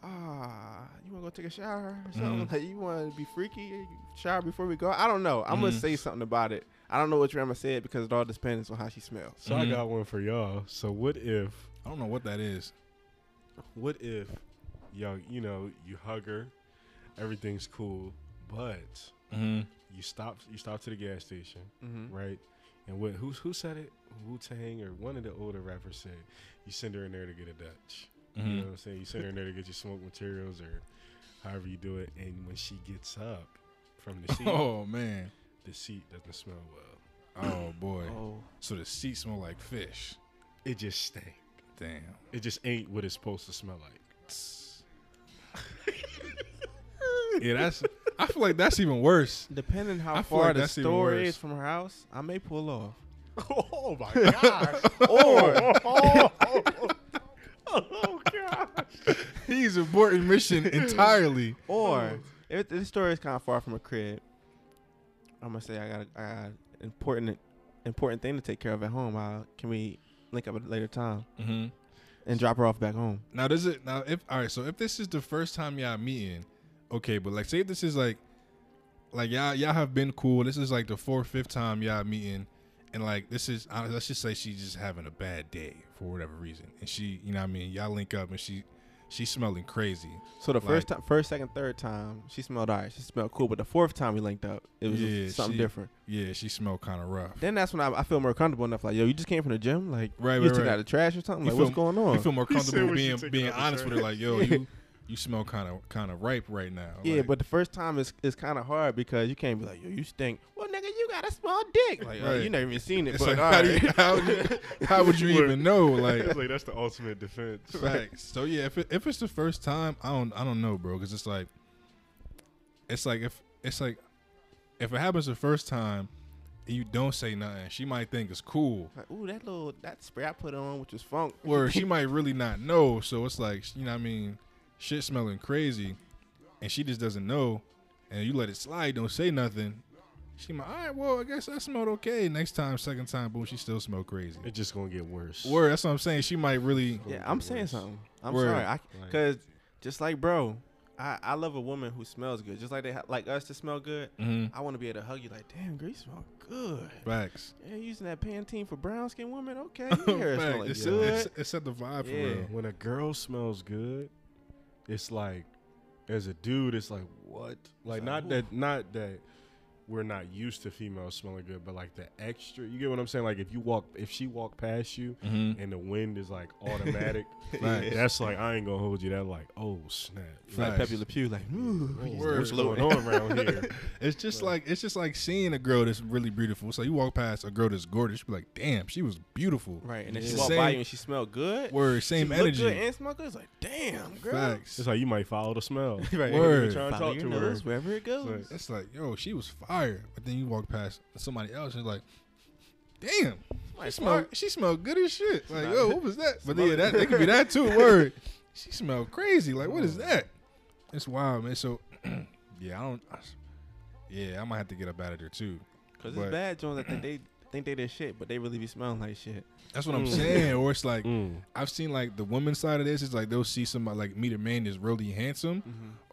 ah, you wanna go take a shower or something? Mhm. Like you wanna be freaky, shower before we go? I don't know. I'm Mhm. gonna say something about it. I don't know what you're gonna say it because it all depends on how she smells. So. I got one for y'all. So what if, I don't know what that is. what if, y'all, you know, you hug her, everything's cool, but Mm-hmm. You stop, you stop to the gas station, Mm-hmm. right? And what, who, who said it? Wu Tang or one of the older rappers said, you send her in there to get a Dutch. You know what I'm saying? You send her in there to get your smoke materials or however you do it. And when she gets up from the seat, Oh man. the seat doesn't smell well. Oh boy. Oh, So the seat smell like fish. It just stank. Damn. It just ain't what it's supposed to smell like. Yeah, that's. I feel like that's even worse. depending how I feel far like the that's even store worse. is from her house, I may pull off. Oh my gosh. Or oh, oh oh gosh. He's aborting mission entirely. Or if the store is kind of far from a crib, I'm gonna say I got a, I got important important thing to take care of at home. Uh, can we link up at a later time Mm-hmm. and drop her off back home? Now does it now if all right, so if this is the first time y'all meeting, okay, but like say if this is like like y'all y'all have been cool. This is like the fourth, fifth time y'all meeting, and like this is uh, let's just say she's just having a bad day for whatever reason, and she you know what I mean y'all link up and she she's smelling crazy. So the first time, first, second, third time, she smelled alright. She smelled cool. But the fourth time we linked up, it was Yeah, something she- different. Yeah, she smelled kind of rough. Then that's when I, I feel more comfortable enough. Like, yo, you just came from the gym. Like, Right, you right, took right. out the trash or something. You Like, feel- what's going on? You feel more comfortable being being honest with her, like yo, you you smell kind of kind of ripe right now. Yeah, Like, but the first time is is kind of hard because you can't be like, yo, you stink. Well, nigga, you got a small dick. Like, uh, Right. you never even seen it, It's but like, how, do you, right. how, do you- how would you even know? Like, It's like that's the ultimate defense. Facts. So yeah, if it, if it's the first time, I don't I don't know, bro, because it's like, it's like if it's like, if it happens the first time, and you don't say nothing, she might think it's cool, Like, ooh, that little that spray I put on, which was funk. or she might really not know. So it's like, you know, what I mean, shit smelling crazy, and she just doesn't know, and you let it slide, don't say nothing. She might, all right, well, I guess I smelled okay. Next time, second time, boom, she still smelled crazy. It's just gonna get worse. Word, that's what I'm saying. She might really, Yeah, I'm saying something. I'm Word. sorry, I, Like- cause just like bro, I, I love a woman who smells good. Just like they ha- like us to smell good. Mhm. I want to be able to hug you like, damn, girl, you smell good. facts. Yeah, using that Pantene for brown skin women. Okay, yeah, it Fact. it's, good. it's, it's set the vibe for real. when a girl smells good, it's like, as a dude, it's like what? Like not that, not that we're not used to females smelling good, but like the extra. You get what I'm saying? Like if you walk, if she walk past you Mm-hmm. and the wind is like automatic, Facts. that's like I ain't gonna hold you. That like oh snap. like Facts. Pepe Le Pew, like, ooh, Oh, what's going on around here? It's just like it's just like seeing a girl that's really beautiful. So you walk past a girl that's gorgeous, you be like, damn, she was beautiful. Right, and then It's she the walk by same- you and she smell good. Word, same she energy. Look good and smell good. It's like, damn, girl. Facts. It's like you might follow the smell. Right. Word. You trying to Follow talk your to her. nose wherever it goes. like- It's like, yo, she was fire. But then you walk past somebody else and it's like, damn, she Like, smelled, she smelled good as shit. Like, yo, what was that? But yeah, that, that could be that too. Word. She smelled crazy. Like, what is that? It's wild, man. So, yeah, I don't. Yeah, I might have to get up out of there too. Cause But- it's bad Jones that think they think they did shit, but they really be smelling like shit. That's what I'm Mm. saying. Or it's like Mm. I've seen like the woman's side of this. It's like they'll see somebody like meet a man that's really handsome,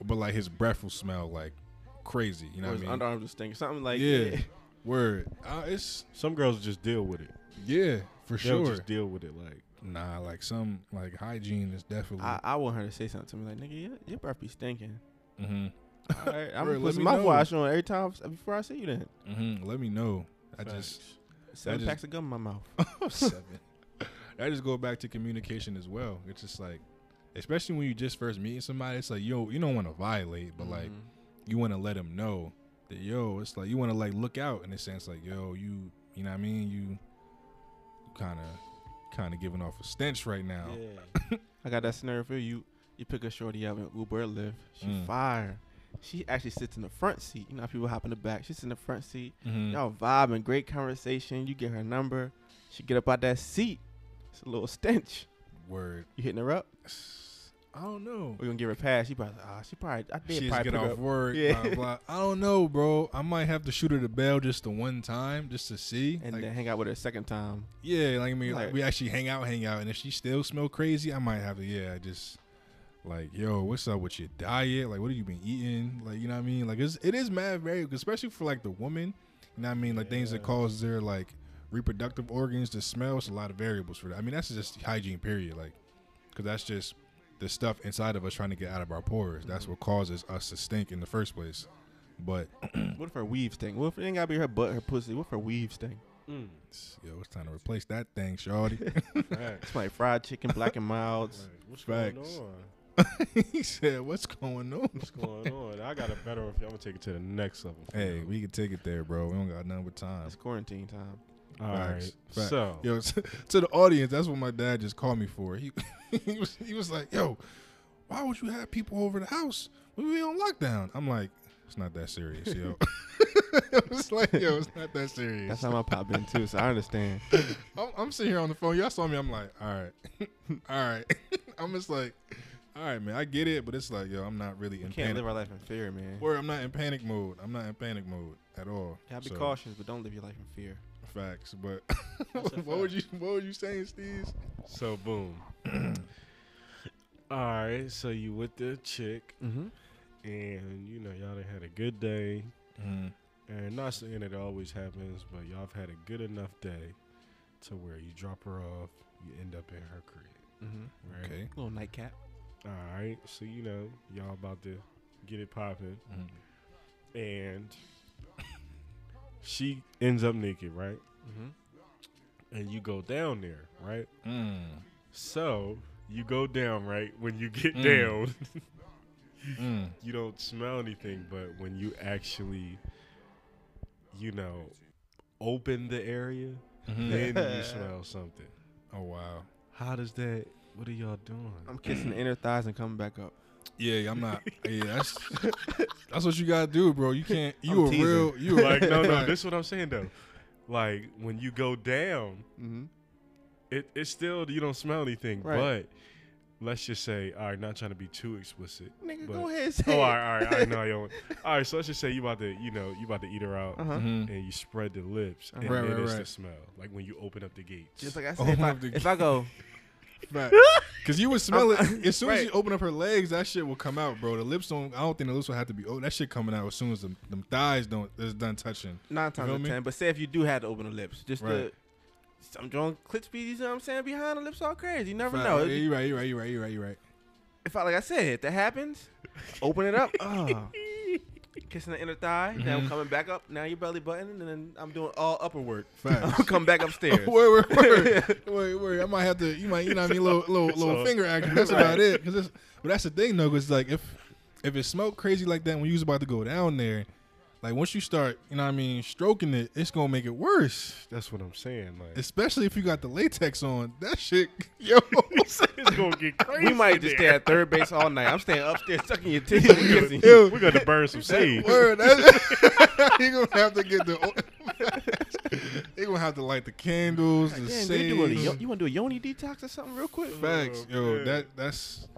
but like his breath will smell like crazy. You know what I mean? underarms just stink. Something like yeah. that. Word. Uh, it's Some girls just deal with it. yeah for They'll sure. just deal with it. Like Nah, like some like hygiene is definitely. I, I want her to say something to me like, nigga, your, your breath be stinking. hmm All right, I'm Bro, gonna let put some me know. mouthwash on every time before I see you. Then hmm Let me know. I just seven just- packs of gum in my mouth. seven. I just go back to communication as well. It's just like, especially when you just first meeting somebody, it's like yo, you don't want to violate, but like Mhm. You want to let them know that yo, it's like you want to like look out in a sense, like yo, you, you know what I mean? You, you kind of, kind of giving off a stench right now. Yeah. I got that scenario for you. You pick a shorty up in Uber or Lyft. She Mm. fire. She actually sits in the front seat. You know how people hop in the back. She's in the front seat. Mhm. Y'all vibing, great conversation. You get her number. She get up out that seat. It's a little stench. Word. You hitting her up? I don't know. We're gonna give her a pass. She probably, ah, she probably, I did She's probably get off up. work. Yeah. Blah, blah. I don't know, bro. I might have to shoot her the bell just the one time, just to see. and Like, then hang out with her a second time. Yeah, like I mean, like, Like- we actually hang out, hang out, and if she still smell crazy, I might have to. Yeah, I just like, yo, what's up with your diet? Like, what have you been eating? Like, you know what I mean? Like, it's, it is mad very, especially for like the woman. You know what I mean? Like things that cause their like reproductive organs to smell. It's a lot of variables for that. I mean, that's just hygiene, period. Like, because that's just the stuff inside of us trying to get out of our pores. That's what causes us to stink in the first place. But What if her weave stink? What if it ain't gotta be her butt, her pussy? What if her weave stink? mm. yo, it's time to replace that thing, shorty. It's like fried chicken, black and milds. Like, what's Facts. going on? he said, "What's going on?" What's going on? I got a better one. you. I'm gonna take it to the next level. Hey, you. we can take it there, bro. We don't got nothing but time. It's quarantine time. All right. Facts. Fact. So Yo, to, to the audience, that's what my dad just called me for. He he was he was like, "Yo, why would you have people over the house when we on lockdown?" I'm like, "It's not that serious, yo." it's like, yo, it's not that serious. That's how my pop been too, so I understand. I'm, I'm sitting here on the phone. Y'all saw me. I'm like, all right, all right. I'm just like, all right, man. I get it, but it's like, yo, I'm not really in We can't panic. live our life in fear, man. Or I'm not in panic mode. I'm not in panic mode at all. Yeah, be So, cautious, but don't live your life in fear. Facts, but That's a what would you what were you saying, Steve? so boom. all right. So you with the chick, Mm-hmm. and you know y'all done had a good day. Mm, And not saying it always happens, but y'all have had a good enough day to where you drop her off, you end up in her crib. Mm-hmm. Right? okay. Little nightcap. All right. So you know y'all about to get it popping, Mm, and she ends up naked, right? Mm-hmm. And you go down there, right? mm, So you go down, right? When you get Mm. down, mm. you don't smell anything, but when you actually, you know, open the area, Mhm. then you smell something. Oh wow. How does that? What are y'all doing? I'm kissing the inner thighs and coming back up. Yeah, I'm not. Yeah, that's that's what you gotta do, bro. You can't. You I'm a teasing. real. You a- like no, no. This is what I'm saying though. Like when you go down, Mm-hmm. it it's still you don't smell anything, Right. but let's just say, all right, not trying to be too explicit. Nigga, but- go ahead. Say Oh, it. all right, all right, I know you don't. All right, so let's just say you about to, you know, you about to eat her out, Uh-huh. Mhm. and you spread the lips, and Right, then right, it's the smell, like when you open up the gates. Just like I said, if, I, if I go, Cause you would smell it as soon as you open up her legs. That shit will come out, bro. The lips don't. I don't think the lips will have to be. Oh, that shit coming out as soon as them, them thighs don't. Is done touching. nine times out of ten. But say if you do have to open the lips, just Right. the some drawing clit speed, you know what I'm saying? Behind the lips all crazy. You never Fact. know. Yeah, you right. You're right. You're right. You right. You right. If I like I said, if that happens, open it up. Oh. Kissing the inner thigh, now I'm Mhm. coming back up. Now your belly button, and then I'm doing all upper work. Facts. I'm come back upstairs. wait, wait, wait, wait, wait. I might have to. You might. You know what I mean? Little, little, little So- finger action. That's about it. Cause it's, but that's the thing though. Cause like if if it smelled crazy like that when you was about to go down there, like once you start, you know what I mean, stroking it, it's gonna make it worse. That's what I'm saying. Like Especially if you got the latex on. That shit, yo. it's gonna get crazy. we might just stay there. at third base all night. I'm staying upstairs, sucking your titties. and kissing you. Yo, We're gonna burn some sage. Word, that- you gonna have to get the. you gonna have to light the candles, the Damn, sage. you, doing a, yo- you want to do a yoni detox or something real quick? Facts, Oh, yo. man. That that's.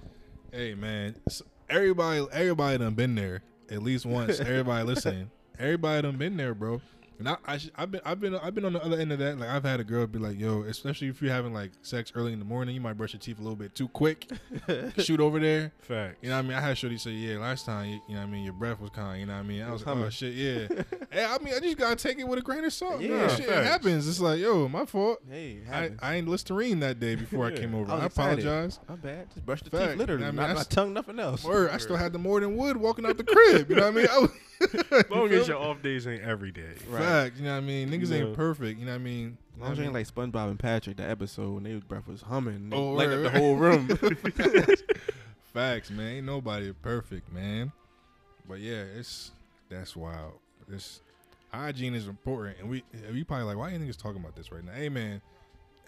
Hey man, S- everybody, everybody done been there at least once. everybody listening, everybody done been there, bro. And I, I, sh- I've been, I've been, I've been on the other end of that. Like I've had a girl be like, "Yo," especially if you're having like sex early in the morning, you might brush your teeth a little bit too quick. shoot over there. Fact. You know what I mean? I had Shorty say, yeah, last time, you, you know what I mean, your breath was kind, you know what I mean? I was like, oh, shit, yeah. hey, I mean, I just got to take it with a grain of salt. Yeah, Yeah, shit facts. happens. It's like, yo, my fault. Hey, I. I ain't Listerine that day before I came over. I I, apologize. My bad. Just brush the Fact. teeth, literally. I mean, not my tongue, nothing else. Word, I still had the more than wood walking out the crib. You know what I mean? I was, As long as your off days ain't every day. Right. Fact, you know what I mean? Niggas You ain't perfect. You know what I mean? As long as you ain't like SpongeBob and Patrick, the episode when their breath was humming, they Oh, light right, up the whole room. Facts, man. Ain't nobody perfect, man. But yeah, it's that's wild. This hygiene is important, and we we probably like, why you niggas talking about this right now? Hey, man,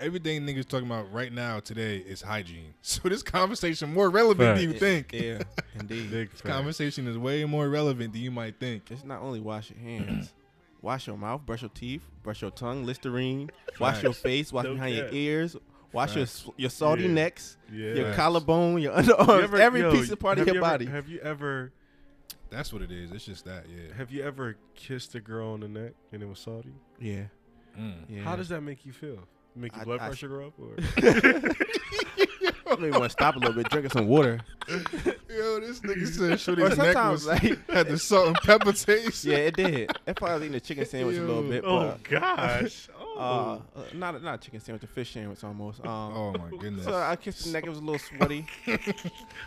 everything niggas talking about right now today is hygiene. So this conversation more relevant than you think. yeah, indeed. Big This fact. conversation is way more relevant than you might think. It's not only wash your hands, wash your mouth, brush your teeth, brush your tongue, Listerine, wash your face, wash No behind your ears, wash your Facts. s- your salty Yeah. necks, Yeah. your Facts. collarbone, your You underarms, ever- every yo, piece of part of your you ever- body. Have you ever That's what it is. It's just that, yeah. have you ever kissed a girl on the neck and it was salty? yeah, Mm. yeah. How does that make you feel? Make your I- blood I- pressure go up or Maybe want to stop a little bit, drinking some water. Yo, this nigga said Or Shorty's neck was, like, had the salt and pepper taste. yeah, it did. It probably was eating a chicken sandwich a little bit, Oh but gosh. uh, Oh. uh, not a, not a chicken sandwich, a fish sandwich almost. Um, Oh my goodness. so I kissed the neck. It was a little sweaty.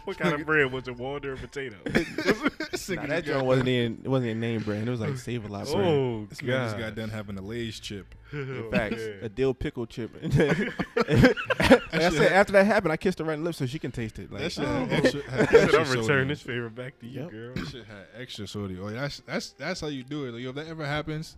what kind of bread was it? Water or potato? nah, that joint wasn't even it wasn't a name brand. It was like Save a Lot brand. oh This man just god. got done having a Lay's chip. Oh, Facts. man. A dill pickle chip. like I said, after that happened, I kissed her right in the lips so she can taste it. Like, That shit oh. had extra. Had extra I'm soda returning it. this favor back to you, Yep. girl. That shit had extra soda. Oh, that's that's that's how you do it. Like, yo, if that ever happens,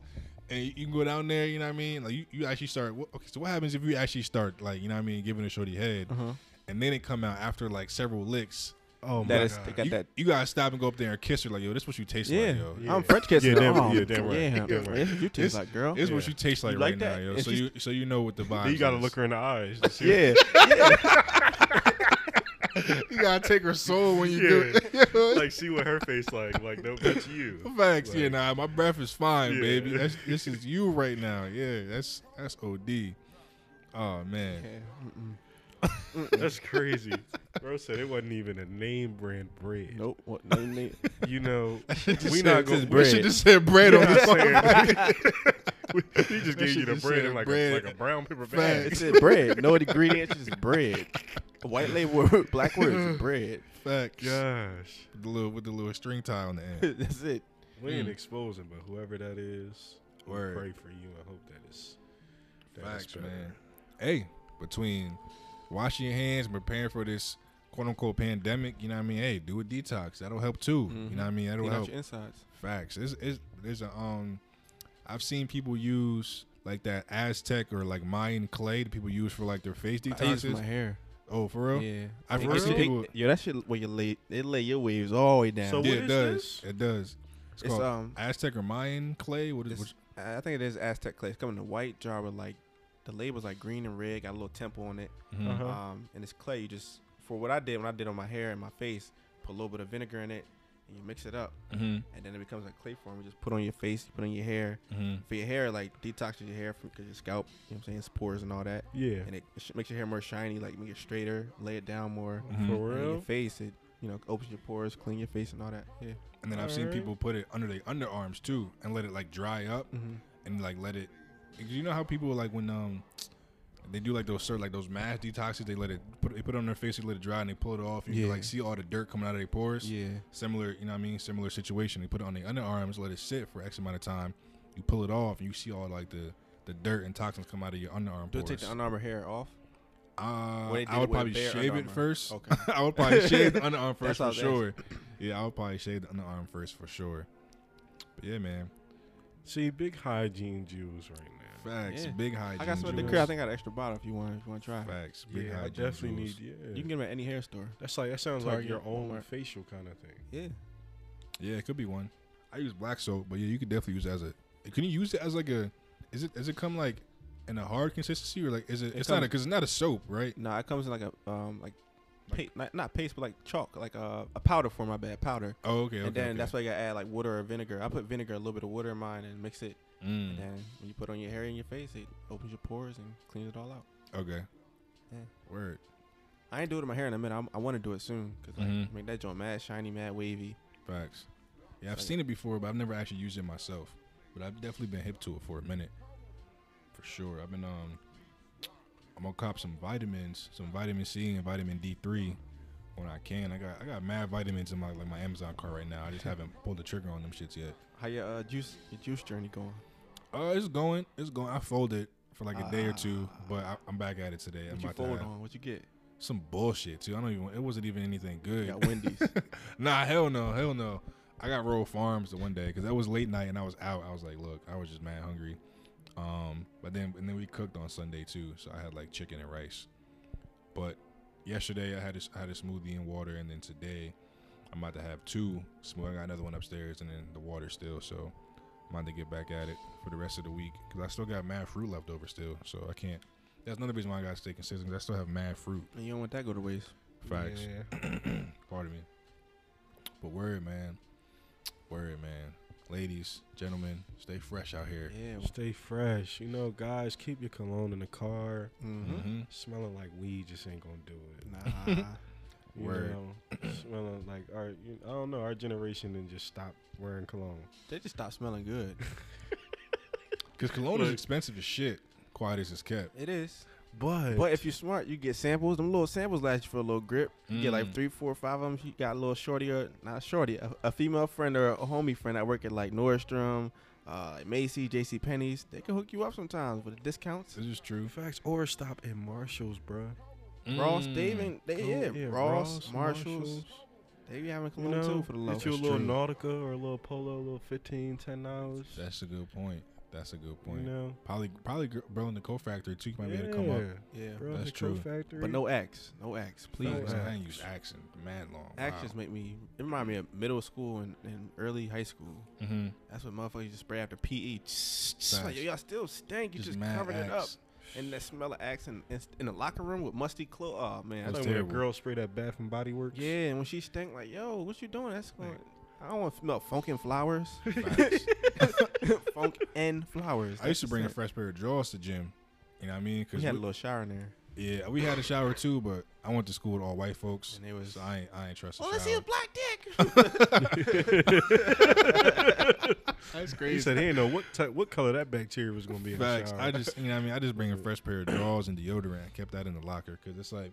and you, you can go down there, you know what I mean? Like you, you actually start. wh- Okay, so what happens if you actually start like you know what I mean, giving a shorty head, Uh-huh. and then it come out after like several licks. Oh That my is- god. they got You, that. you gotta stop and go up there and kiss her like, yo, this is what you taste Yeah. like, yo. Yeah. I'm French kissing. Yeah, damn- oh, yeah, damn right. Yeah, Damn right. This what you taste It's- like, girl. It's what Yeah. you taste like You right that? now, yo. And So you so you know what the vibe. You gotta is. look her in the eyes. to see- yeah. you gotta take her soul when you Yeah. do it. Like see what her face like. Like no, that's you. Facts, yeah, Like- nah, my breath is fine, Yeah. baby. That's this is you right now. Yeah, that's that's OD. Oh man. That's crazy. Bro said it wasn't even a name brand bread. Nope. What name? name? You know, we not just going. bread. We should just said bread on We're this not phone. he just gave you the bread in like bread. a like a brown paper bag. It said bread. No ingredients, just bread. White label, black words, bread. Facts. Gosh, With the little with the little string tie on the end. That's it. we ain't Mm. exposing, but whoever that is, we pray for you and hope that is. that is Facts, better. man. Hey, between washing your hands preparing for this quote unquote pandemic, you know what I mean? Hey, do a detox. That'll help too. You know what I mean? That'll help. your insides. Facts. It's, it's, there's a um I've seen people use like that Aztec or like Mayan clay that people use for like their face I use my detoxes. hair. Oh, for real? Yeah, I've It- heard some people- Yo, that shit where you lay it lay your waves all the way down. So Yeah, what it is does. this? It does. It's, It's, called um, Aztec or Mayan clay. What is which, I think it is Aztec clay. It's coming in a white jar with like the label's like green and red, got a little temple on it. Mhm. Uh-huh. Um, and it's clay. You just for what I did when I did on my hair and my face, put a little bit of vinegar in it, and you mix it up, Mhm. and then it becomes like clay form. You just put on your face, you put on your hair. Mhm. For your hair, like detoxes your hair from cause your scalp. You know what I'm saying? It's pores and all that, Yeah. and it, it sh- makes your hair more shiny, like make it straighter, lay it down more. Mhm. For And your face, it you know opens your pores, clean your face and all that. Yeah. And then I've seen people put it under their underarms too and let it like dry up Mm-hmm. and like let it. You know how people like when um they do like those certain like those mass detoxes they let it put they put it on their face they let it dry and they pull it off and you Yeah. can like see all the dirt coming out of their pores. Yeah. Similar, you know what I mean? Similar situation. They put it on their underarms, let it sit for X amount of time. You pull it off and you see all like the the dirt and toxins come out of your underarm Do it pores. take the underarm hair off? Uh, When I would probably shave it first. Okay. I would probably shave the underarm first for was sure. Yeah, I would probably shave the underarm first for sure. But yeah, man. See, big hygiene Jews right now. Facts. Yeah. Big hygiene. I got some at the jewels. crib. I think I got an extra bottle if you want. If you want to try. Facts. Big Yeah, I definitely jewels. need. Yeah, You can get them at any hair store. that's like that sounds Target, like your own Walmart. facial kind of thing. Yeah. Yeah, it could be one. I use black soap, but yeah, you could definitely use it as a. Can you use it as like a? Is it? Does it come like in a hard consistency or like is it? It it's not because it's not a soap, right? No, it comes in like a um like, pa- not, not paste but like chalk, like a, a powder for my bad powder. Oh, okay. okay and then okay. that's why you gotta add like water or vinegar. I put vinegar, a little bit of water in mine, and mix it. Mm, And then when you put on your hair and your face, it opens your pores and cleans it all out. okay. Yeah. Word. I ain't doing my hair in a minute. I'm, I want to do it soon because like, Mhm. make that joint mad shiny, mad wavy. Facts. Yeah, I've Like- seen it before, but I've never actually used it myself. But I've definitely been hip to it for a minute, for sure. I've been um, I'm gonna cop some vitamins, some vitamin C and vitamin D three when I can. I got I got mad vitamins in my like my Amazon cart right now. I just haven't pulled the trigger on them shits yet. How your uh, juice your juice journey going? Uh, it's going, it's going. I folded for like a day or two, Ah. but I, I'm back at it today. I'm What you about to fold have on? What you get? some bullshit too. I don't even. It wasn't even anything good. You got Wendy's. Nah, hell no, hell no. I got Royal Farms the one day because that was late night and I was out. I was like, look, I was just mad hungry. Um, but then and then we cooked on Sunday too, so I had like chicken and rice. But yesterday I had a, I had a smoothie and water, and then today I'm about to have two. Smooth. I got another one upstairs, and then the water still. So I'm about to get back at it for the rest of the week because I still got mad fruit left over still. So I can't. That's another reason why I got to stay consistent. 'cause I still have mad fruit. and you don't want that to go to waste. Facts. Yeah. Pardon me. But word, man. Word, man. Ladies, gentlemen, stay fresh out here. Yeah. Stay fresh. You know, guys, keep your cologne in the car. Mm-hmm. Mm-hmm. Smelling like weed just ain't gonna do it. Nah. You Word. know, smelling like our, you, I don't know, our generation didn't just stop wearing cologne. they just stopped smelling good. Because cologne is expensive as shit. Quiet as it's kept. It is. But, But if you're smart, you get samples. Them little samples last you for a little grip. You get like Mm. three, four, five of them. You got a little shorty or not shorty, a, a female friend or a homie friend that work at like Nordstrom, uh, Macy, J.C. Penney's. They can hook you up sometimes with the discounts. This is true. facts, or stop at Marshalls, bruh. Ross, Mm. they even they Go- yeah, Ross, Marshalls, they be having You cologne know, too for the low. get you a little true. Nautica or a little Polo, a little 15 10 dollars. That's a good point. That's a good You point. know, Probably, probably, gr- bro, in the Coat Factory too. You might be able to come up. Yeah, bro. That's true. Coat Factory. but no Axe, no Axe, please. No Please, Axe. I ain't used accent mad long. Axe just make me. It remind me of middle school and, and early high school. Mm-hmm. That's what motherfuckers just spray after PE. Like, y'all still stink. You just, mad covered it up. Axe. And that smell of Axe in, in, in the locker room with musty clothes. Oh man, That's like when a girl spray that Bath and Body Works. yeah. And when she stink, like, yo, what you doing? That's going. I don't want to smell funk and flowers. Funk and flowers. I used to That's bring a fresh pair of drawers to gym. You know what I mean? Because We Because had a little shower in there, yeah, we had a shower too, but I went to school with all white folks, and it was. so I ain't, I ain't trust the Oh, let's see his black dick. That's He crazy. said he didn't know what ty- what color that bacteria was gonna be in Facts. the shower. I just, you know, what I mean, I just bring a fresh pair of drawers and deodorant. I kept that in the locker because it's like,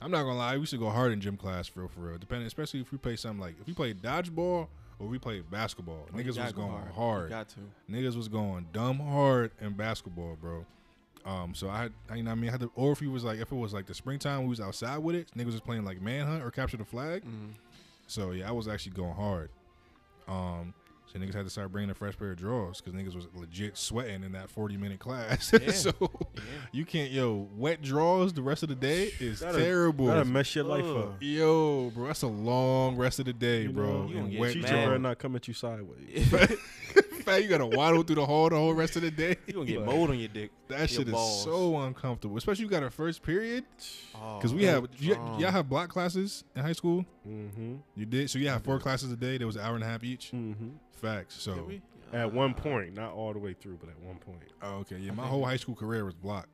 I'm not gonna lie, we used to go hard in gym class for real, for real. Depending, especially if we play something like if we play dodgeball or we play basketball. Oh, Niggas was gotta go going You hard. got to. Niggas was going dumb hard in basketball, bro. Um, so I had, I, you know, I mean, I had to, or if he was like, if it was like the springtime, we was outside with it. Niggas was playing like manhunt or capture the flag. Mm. So yeah, I was actually going hard. Um, so So niggas had to start bringing a fresh pair of drawers because niggas was legit sweating in that 40 minute class. Yeah. so Yeah. you can't, yo, wet drawers the rest of the day is That'll- terrible. That'll mess your life Ugh. up. Yo, bro, that's a long rest of the day, You bro. know, you gonna and wet Teacher better drawers. not come at you sideways. Fat, you gotta waddle through the hall the whole rest of the day. You gonna get Like, mold on your dick. That Your shit is so uncomfortable, especially you got a first period. Oh, Because we have, y- um, y'all have block classes in high school. mm-hmm. You did, so you have four classes a day. There was an hour and a half each. Mm-hmm. Facts. So, did? At one Uh, point, not all the way through, but at one point. oh, okay, yeah. My whole high school career was block.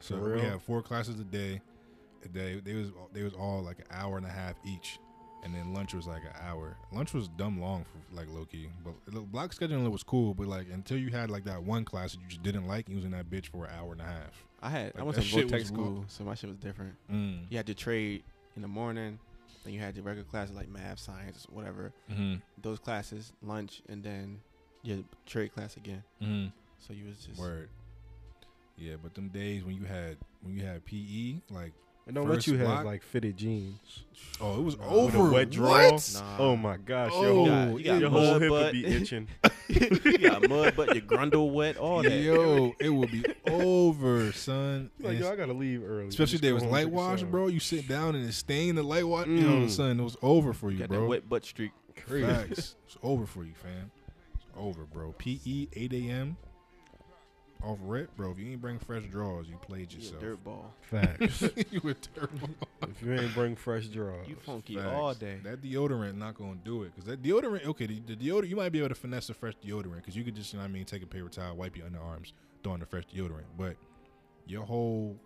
So we real? had four classes a day. A day. They was they was all like an hour and a half each, and then lunch was like an hour. Lunch was dumb long for like low key, but the block scheduling was cool. But like until you had like that one class that you just didn't like, using that bitch for an hour and a half. I had. I went to was school, so my shit was different. Mm. You had to trade in the morning, then you had your regular classes like math, science, whatever. Mm-hmm. Those classes, lunch, and then your trade class again. Mm-hmm. So you was just Word. Yeah, but them days when you had when you had PE, like And don't First let you block? have like fitted jeans. oh, it was With a over. wet draw. What? Nah. Oh my gosh, Oh, your whole, You got- you got your whole mud hip would be itching. you got mud, but your grundle wet, all that. Yo, it would be over, son. like, And yo, I gotta leave early. especially Just if there was light wash, bro. You sit down and it stained the light wash. Yo, Mm. son, it was over for you, got bro. that wet butt streak. Crazy. Facts. It's over for you, fam. It's over, bro. PE 8 a.m. Off rip, bro. If you ain't bring fresh drawers, you played You a yourself. dirt ball. Facts. you were terrible. if you ain't bring fresh drawers, You funky Facts. all day. That deodorant not gonna do it because that deodorant. Okay, the, the deodorant you might be able to finesse a fresh deodorant because you could just, you know what I mean, take a paper towel, wipe your underarms, throw in the fresh deodorant. But your whole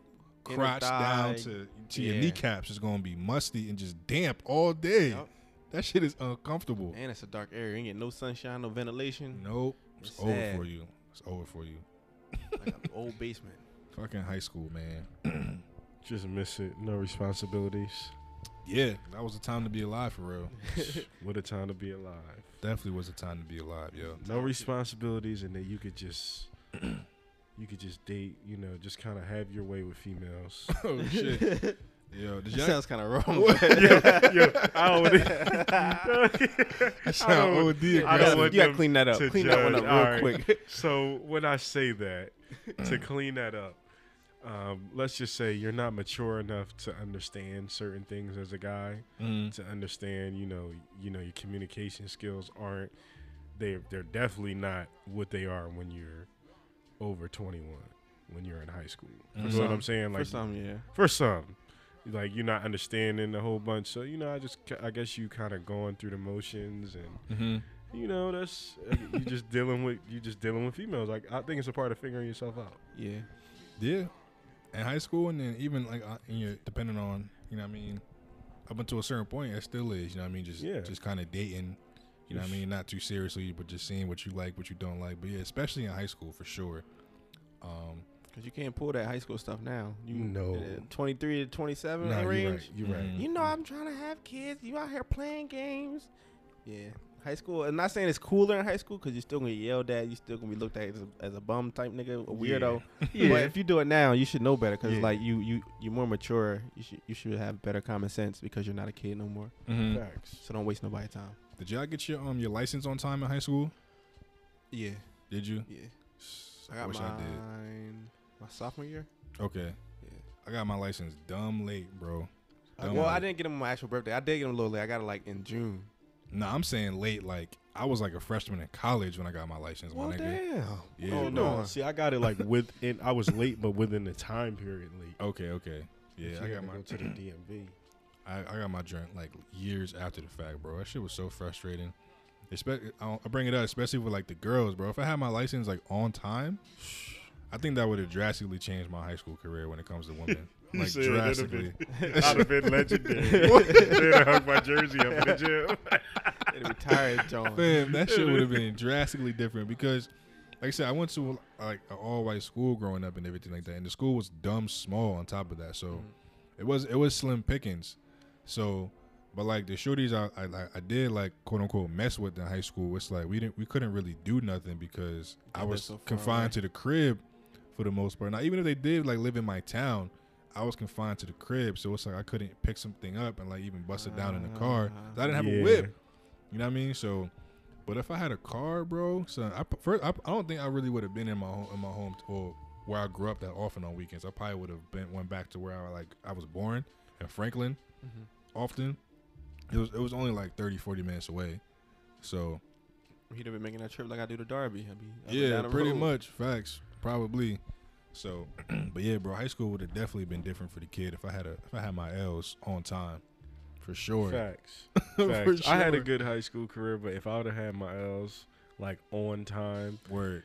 crotch down thigh. to to your Yeah. kneecaps is gonna be musty and just damp all day. Yup. That shit is uncomfortable. And it's a dark area. You ain't get no sunshine, no ventilation. Nope, it's, It's over for you. It's over for you. Like an old basement. Fucking high school, man. just miss it. No responsibilities. Yeah, that was the time to be alive for real. What a time to be alive. Definitely was the time to be alive, yo. No responsibilities, and then you could just. You could just date, you know, just kind of have your way with females. oh shit, yo. Did That sounds kind of wrong. yo, yo, I don't, that sound OD You I don't want gotta them clean that up. Clean that one up real right. quick. So when I say that, to clean that up, um, let's just say you're not mature enough to understand certain things as a guy. Mhm. To understand, you know, you know, your communication skills aren't. They they're definitely not what they are when you're over 21. When you're in high school, you know what I'm saying? Like For some, yeah. for some like you're not understanding a whole bunch so you know i just i guess you kind of going through the motions and Mhm. you know that's uh, you just dealing with you just dealing with females like i think it's a part of figuring yourself out Yeah. Yeah, in high school, and then even like uh, in your depending on you know what I mean, up until a certain point, it still is. You know what I mean? Just Yeah. just kind of dating. You know what I mean? Not too seriously, but just seeing what you like, what you don't like. But yeah, especially in high school for sure. Um, Cause you can't pull that high school stuff now. You know, uh, 23 to 27 no you're range. right you're right Mhm. You know I'm trying to have kids. You out here playing games. Yeah. High school. I'm not saying it's cooler in high school because you're still gonna get yelled at. You still gonna be looked at as a, as a bum type nigga, a weirdo. yeah But if you do it now, you should know better because Yeah. like you you you're more mature. You should you should have better common sense because you're not a kid no more. mhm. facts So don't waste nobody's time. Did y'all get your um your license on time in high school? Yeah. Did you? Yeah. I, I got wish mine I did. My sophomore year. Okay. Yeah. I got my license dumb late, bro. Dumb well, I didn't get him on my actual birthday. I did get him a little late. I got it like in June. No, I'm saying late. Like I was like a freshman in college when I got my license, my Well, nigga. damn. Yeah, oh, bro. no. see i got it like within i was late but within the time period late Okay, okay. Yeah, So I got gotta my go to the dmv I, I got my drink like years after the fact, bro. That shit was so frustrating. Espe- I I bring it up, especially with like the girls, bro. If I had my license like on time, I think that would have drastically changed my high school career when it comes to women. Like said it'd have drastically. I'd have been legendary. They'd have hung my jersey up in the gym. They retired John. Fam, that shit would have been drastically different because, like I said, I went to like an all white school growing up and everything like that, and the school was dumb small on top of that, so Mm-hmm. it was it was slim pickings. So, but like the shorties I, I I did like quote unquote mess with in high school. It's like we didn't we couldn't really do nothing because I was so confined away. to the crib for the most part. Now even if they did like live in my town. I was confined to the crib, so it's like I couldn't pick something up and like even bust it down in the car. Ah. I didn't have a whip. You know what I mean? So, But if I had a car, bro, so I p- first I, I don't think I really would have been in my home in my home or where I grew up that often on weekends. I probably would have been went back to where I like I was born in Franklin mm-hmm. often. It was it was only like 30, 40 minutes away. So He'd have been making that trip like I do to Darby. I'd be up and yeah, down pretty road. much facts, probably. So, but yeah, bro, high school would have definitely been different for the kid if I had a if I had my L's on time, for sure. Facts. For Facts. I had a good high school career, but if I would have had my L's like on time, Word.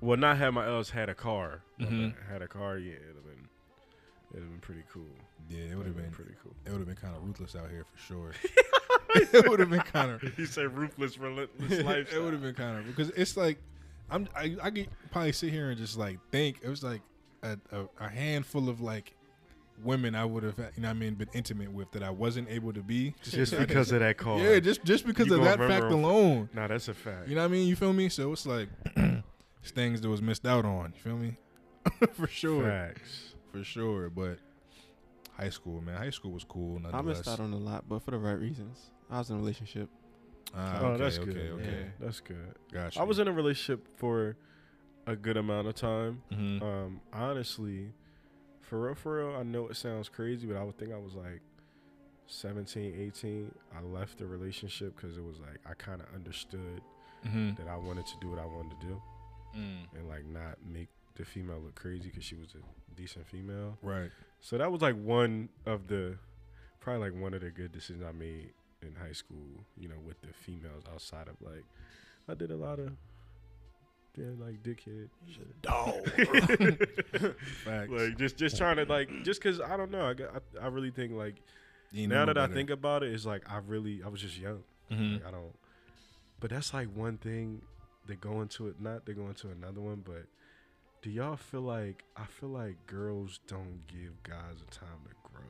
well, not had my L's, had a car. My Mhm. Had a car, yeah, it'd have been, it'd have been pretty cool. Yeah, it would have been pretty cool. it would have been kind of ruthless out here for sure. it would have been kind of He said ruthless, relentless life. it would have been kind of because it's like I'm I, I could probably sit here and just like think it was like a, a, a handful of like women I would have you know what I mean been intimate with that I wasn't able to be just because of that call. yeah just just because You of that fact remember 'em. alone Nah, that's a fact. you know what I mean you feel me so it's like it's things that was missed out on you feel me for sure Facts. for sure but high school man high school was cool I nonetheless missed out on a lot, but for the right reasons. I was in a relationship. Ah, oh, okay, that's okay, good. okay Yeah, that's good. gotcha I was in a relationship for a good amount of time. Mhm. Um, honestly, for real, for real, I know it sounds crazy, but I would think I was like 17, 18. I left the relationship because it was like I kind of understood Mhm. that I wanted to do what I wanted to do Mm, and like not make the female look crazy because she was a decent female. right So that was like one of the, probably like one of the good decisions I made in high school. You know, with the females outside of like, I did a lot of, yeah, like dickhead. shit. Facts. like just just trying to like just because I don't know. I, got, I I really think like You now know that I better. think about it, it's like I really I was just young. Mhm. Like, I don't. But that's like one thing. They go into it. Not they go into another one. But do y'all feel like I feel like girls don't give guys a time to grow?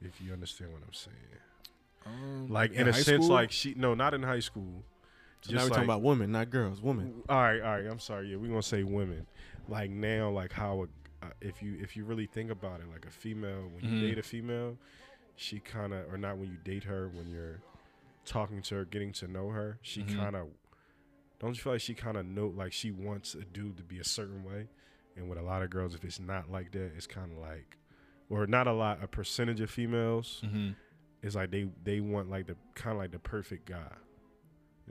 If you understand what I'm saying. Um, Like in, a sense, school? like she no, not in high school. So now we're talking about women, not girls. Women. All right, all right. I'm sorry. Yeah, we're gonna say women. Like now, like how a, uh, if you if you really think about it, like a female when you Mhm. date a female, she kind of or not when you date her when you're talking to her, getting to know her, she Mhm. kind of don't you feel like she kind of know like she wants a dude to be a certain way, and with a lot of girls, if it's not like that, it's kind of like, or not a lot, a percentage of females Mhm. Is like they they want like the kind of like the perfect guy,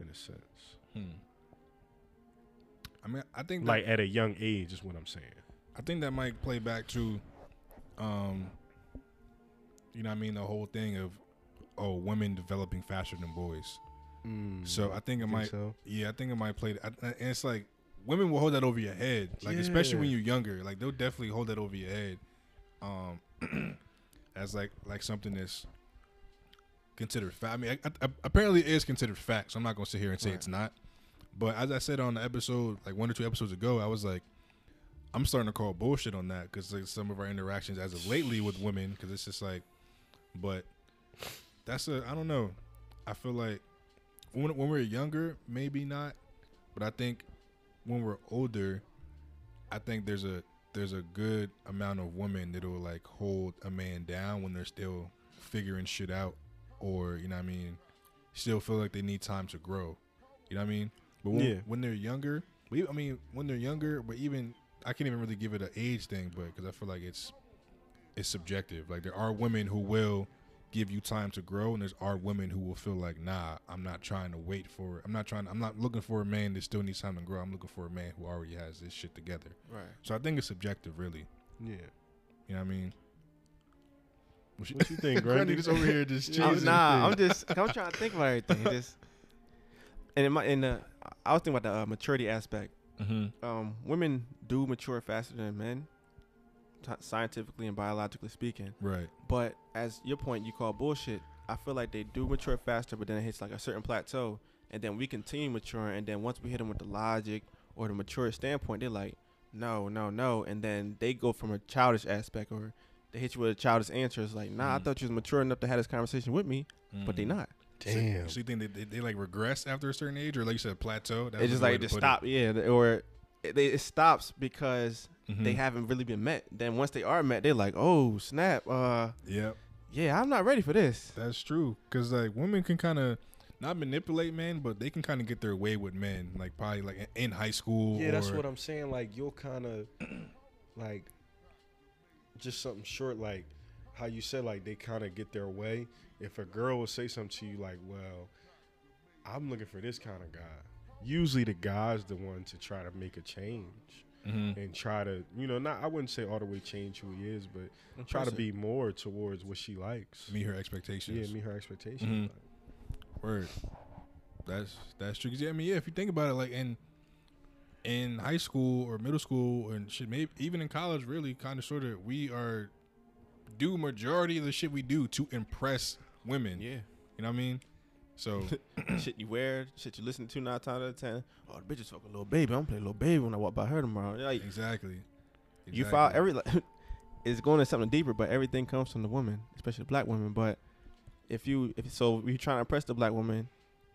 in a sense. Hmm. I mean, I think Like at a young age is what I'm saying. I think that might play back to, um, you know, what I mean, the whole thing of, oh, women developing faster than boys. So I think it Think might, so? yeah, I think it might play. I- And it's like women will hold that over your head, like especially when you're younger. Like they'll definitely hold that over your head, um, as like like something that's considered fact. I mean, I, I, apparently it is considered fact. So I'm not gonna sit here and say Right. it's not. But as I said on the episode, like one or two episodes ago, I was like, I'm starting to call bullshit on that because like some of our interactions as of lately with women, because it's just like, but that's a I don't know. I feel like when when we're younger, maybe not, but I think when we're older, I think there's a there's a good amount of women that'll like hold a man down when they're still figuring shit out, or you know what I mean, still feel like they need time to grow. You know what I mean? But when, Yeah. when they're younger, I mean, when they're younger, but even I can't even really give it an age thing, but because I feel like it's it's subjective. Like there are women who will give you time to grow, and there's are women who will feel like, nah, I'm not trying to wait for. It. I'm not trying. I'm not looking for a man that still needs time to grow. I'm looking for a man who already has this shit together. Right. So I think it's subjective, really. Yeah. You know what I mean? What What you think, Grundy Grundy? just over here just Yeah, I'm, cheesing. nah, I'm just I'm trying to think about everything. Just and in my in the I was thinking about the uh, maturity aspect. Mm-hmm. Um, women do mature faster than men, t- scientifically and biologically speaking. Right. But as your point, you call bullshit. I feel like they do mature faster, but then it hits like a certain plateau, and then we continue maturing, and then once we hit them with the logic or the mature standpoint, they're like, no, no, no, and then they go from a childish aspect, or they hit you with a childish answer. It's like, nah, I Mhm. thought you was mature enough to have this conversation with me, but they Mhm. not. Damn. So, so you think they, they, they like regress after a certain age, or like you said, plateau? That It's just like to just put stop, yeah, or it, they, it stops because it. they haven't really been met. Then once they are met, they're like, oh snap, uh, Yep. yeah, I'm not ready for this. That's true. Cause like women can kind of, not manipulate men, but they can kind of get their way with men, like probably like in in high school. Yeah, that's what I'm saying. Like you'll kind of like just something short, like how you said, like they kind of get their way. If a girl will say something to you, like, "Well, I'm looking for this kind of guy," usually the guy's the one to try to make a change Mhm. and try to, you know, not I wouldn't say all the way change who he is, but try to be more towards what she likes. meet her expectations. yeah, meet her expectations. Mhm. Like, Word. That's that's true. yeah, I mean, yeah. If you think about it, like in in high school or middle school and shit, maybe even in college, really, kind of sort of, we are do majority of the shit we do to impress women. Yeah. You know what I mean? So shit you wear, shit you listen to nine times out of ten. Oh, the bitch is talking Lil Baby. I'm gonna play Lil Baby when I walk by her tomorrow. Like exactly. you Exactly. follow every like, it's going to something deeper, but everything comes from the woman, especially the black women. But if you if so, if you trying to impress the black woman,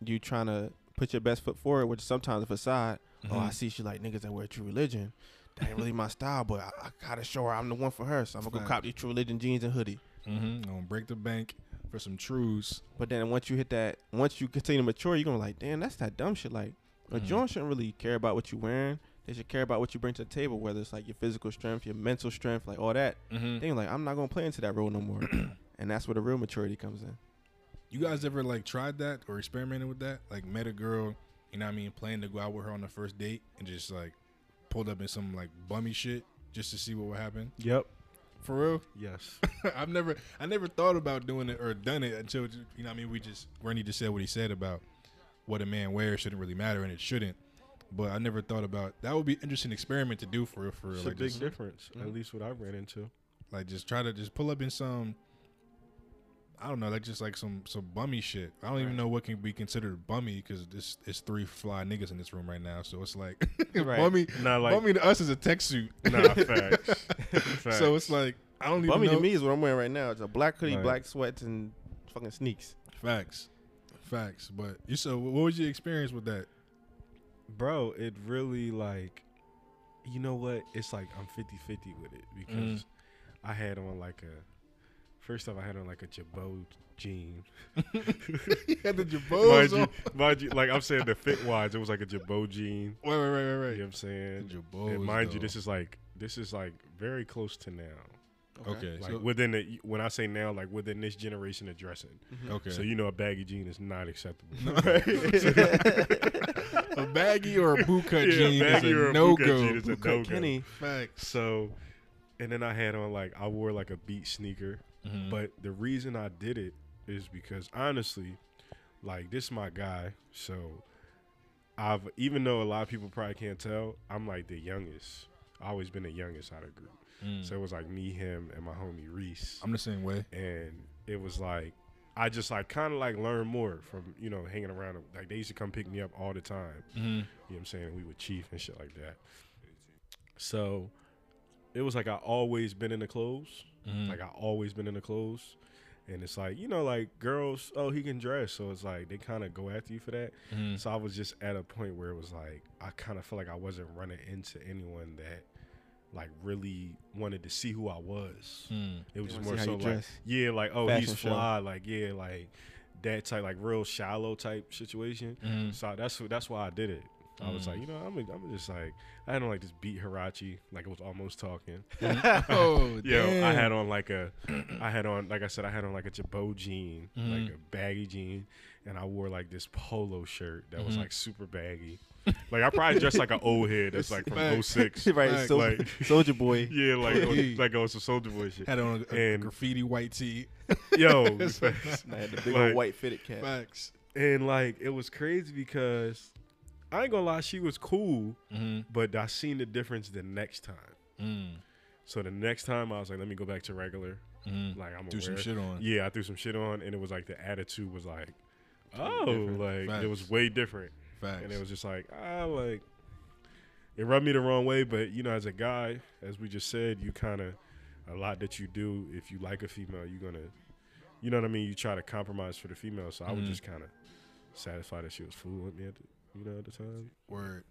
you trying to put your best foot forward, which is sometimes a facade. Oh, I Mhm. see she like niggas that wear true religion. That ain't really my style, but I, I gotta show her I'm the one for her. So I'm gonna go cop these true religion jeans and hoodie. Mm-hmm. Gonna break the bank for some truths. But then once you hit that, once you continue to mature, you're gonna like, damn, that's that dumb shit. Like, a Mhm. joint shouldn't really care about what you're wearing. They should care about what you bring to the table, whether it's like your physical strength, your mental strength, like all that. Mm-hmm. Thing like, I'm not gonna play into that role no more. and that's where the real maturity comes in. You guys ever like tried that or experimented with that? Like met a girl, you know what I mean, planning to go out with her on the first date and just like pulled up in some like bummy shit just to see what would happen. yep. For real? Yes. I've never I never thought about doing it or done it until you know what I mean we just Rennie just said what he said about what a man wears shouldn't really matter and it shouldn't. But I never thought about that would be an interesting experiment to do for real for real. It's a big just, difference. Mhm. At least what I ran into. like just try to just pull up in some I don't know, like just like some some bummy shit. I don't even know what can be considered bummy because this it's three fly niggas in this room right now. So it's like Right. bummy. Not like bummy to us is a tech suit. nah facts. facts. so it's like I don't even Bummy know. to me is what I'm wearing right now. It's a black hoodie, Right. black sweats, and fucking sneaks. Facts, facts. But you so what was your experience with that? bro it really like you know what it's like i'm 50-50 with it because Mm. i had on like a first off i had on like a jabot jean you had the mind jabos you, on. mind you like i'm saying the fit wise it was like a jabot jean Wait, wait, right, right, you know right. what i'm saying The jabos, and mind you this is like this is like very close to now Okay, like so, within the when i say now like within this generation of dressing mm-hmm. okay. so you know a baggy jean is not acceptable a baggy or a bootcut Yeah, jean is a a no bootcut go. jean is a no-go. Kenny. Facts. so and then i had on like i wore like a beat sneaker Mhm. But the reason I did it is because honestly, like this is my guy. So I've even though a lot of people probably can't tell, I'm like the youngest. I always been the youngest out of the group. Mm. So it was like me, him, and my homie Reese. I'm the same way. and it was like I just like kind of like learn more from you know hanging around. Like they used to come pick me up all the time. Mm-hmm. You know what I'm saying? We would chief and shit like that. So it was like I always been in the clothes. Mm-hmm. Like I always been in the clothes. And it's like, you know, like girls, oh, he can dress. So it's like they kind of go after you for that. Mhm. So I was just at a point where it was like I kind of felt like I wasn't running into anyone that like really wanted to see who I was. Mm. It was just more so like, dress. yeah, like oh, Fashion he's show. fly, like yeah, like that type, like real shallow type situation. Mhm. So that's that's why I did it. I was Mm. like, you know, I'm I'm just like I had on like this beat Huarache, like it was almost talking. oh, Yo, I had on like a, I had on like I said, I had on like a Jabot jean, Mhm. like a baggy jean, and I wore like this polo shirt that was Mhm. like super baggy. like I probably dressed like an old head that's like from Facts. 06. right, Fact, so, like- Soldier Boy. Yeah, like Yeah. like on some Soldier Boy shit. had on a, a And- graffiti white tee. Yo, That's facts. I had the big Like- old white fitted cap. Facts. and like it was crazy because I ain't gonna lie, she was cool, Mm-hmm. but I seen the difference the next time. Mm. So the next time I was like, let me go back to regular. Mm-hmm. Like I'm Do some shit on. Yeah, I threw some shit on, and it was like the attitude was like, oh, different. like it was way different, Facts. and it was just like, ah, like it rubbed me the wrong way. But you know, as a guy, as we just said, you kind of a lot that you do. If you like a female, you're gonna, you know what I mean. You try to compromise for the female. So I was Mhm. just kind of satisfied that she was fooling me at the, you know, at the time. Word.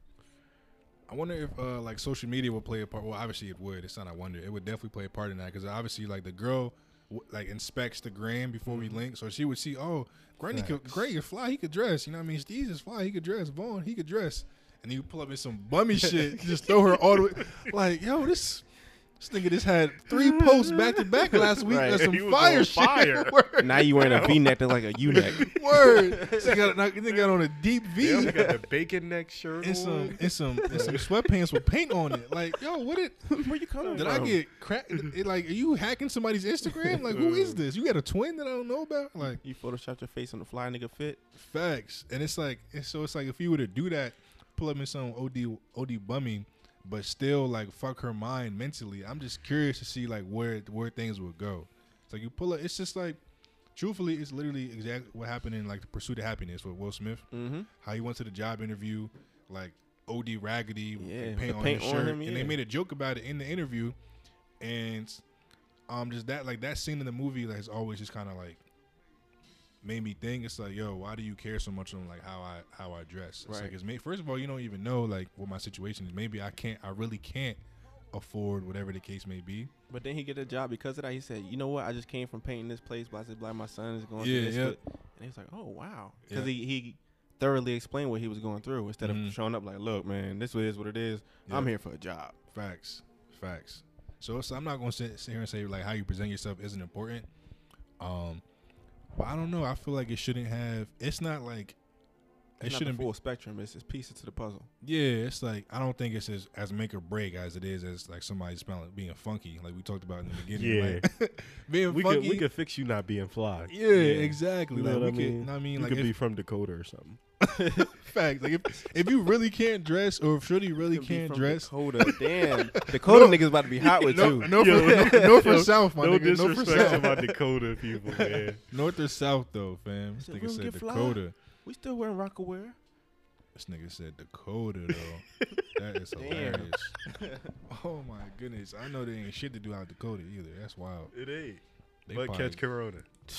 I wonder if uh, like social media would play a part. Well, obviously it would. It's not. I wonder. It would definitely play a part in that because obviously like the girl w- like inspects the gram before we link. So she would see, oh, Grundy could, Gray is fly, he could dress. You know what I mean? Steez is fly, he could dress. Vaughn, he could dress. And you pull up in some bummy shit, just throw her all the way. Like, yo, this this nigga just had three posts back to back last week. Right. That's some He was fire on shit. fire. Word. Now you wearing a V-neck that's like a U-neck. Word. They got, they got on a deep V. Yeah, they got the bacon neck shirt and some on. and some and some sweatpants with paint on it. Like, yo, what it? Where you coming Did from? I get cracked? Like, are you hacking somebody's Instagram? Like, who is this? You got a twin that I don't know about? Like, You photoshopped your face on the fly nigga fit. facts. And it's like, and so it's like if you were to do that, pull up in some OD OD bummy, but still like fuck her mind mentally. I'm just curious to see like where where things would go. It's like you pull it. It's just like, truthfully, it's literally exactly what happened in like the Pursuit of Happyness with Will Smith. Mm-hmm. how he went to the job interview, like OD raggedy, with Yeah, paint on paint his on shirt, him, and they made a joke about it in the interview, and um, just that like that scene in the movie like, has always just kind of like made me think. It's like, yo, why do you care so much on like how I how I dress? It's Right. like, it's may, first of all, you don't even know like what my situation is. Maybe I can't, I really can't afford whatever the case may be. But then he get a job because of that. He said, "You know what? I just came from painting this place, blah blah blah. My son is going Yeah, through this." yeah. with-" And he was like, "Oh wow," because Yeah. he he thoroughly explained what he was going through instead of showing up like, "Look, man, this is what it is. I'm here for a job." Facts, facts. So, so I'm not gonna sit, sit here and say like how you present yourself isn't important. Um, but I don't know. I feel like it shouldn't have. It's not like it It's not the shouldn't be. full spectrum. It's just pieces to the puzzle. Yeah, it's like I don't think it's as as make or break as it is as like somebody smelling being funky, like we talked about in the beginning. Yeah. like, being We could we could fix you not being fly. yeah, exactly. You like know we what I could. mean? know what I mean, You like could if, be from Dakota or something. fact. Like if if you really can't dress, or if Shorty really Could can't from dress. Dakota. Damn, Dakota niggas about to be hot with No, you. no, Yo, for, no, for yo, South, my no nigga. No for disrespect to my Dakota people, man. North or South though, fam. This Said, nigga "We don't said. Dakota. We still wearing Rocawear. This nigga said Dakota though. that is hilarious. oh my goodness. I know there ain't shit to do out Dakota either. That's wild. It ain't. They but probably, catch Corona.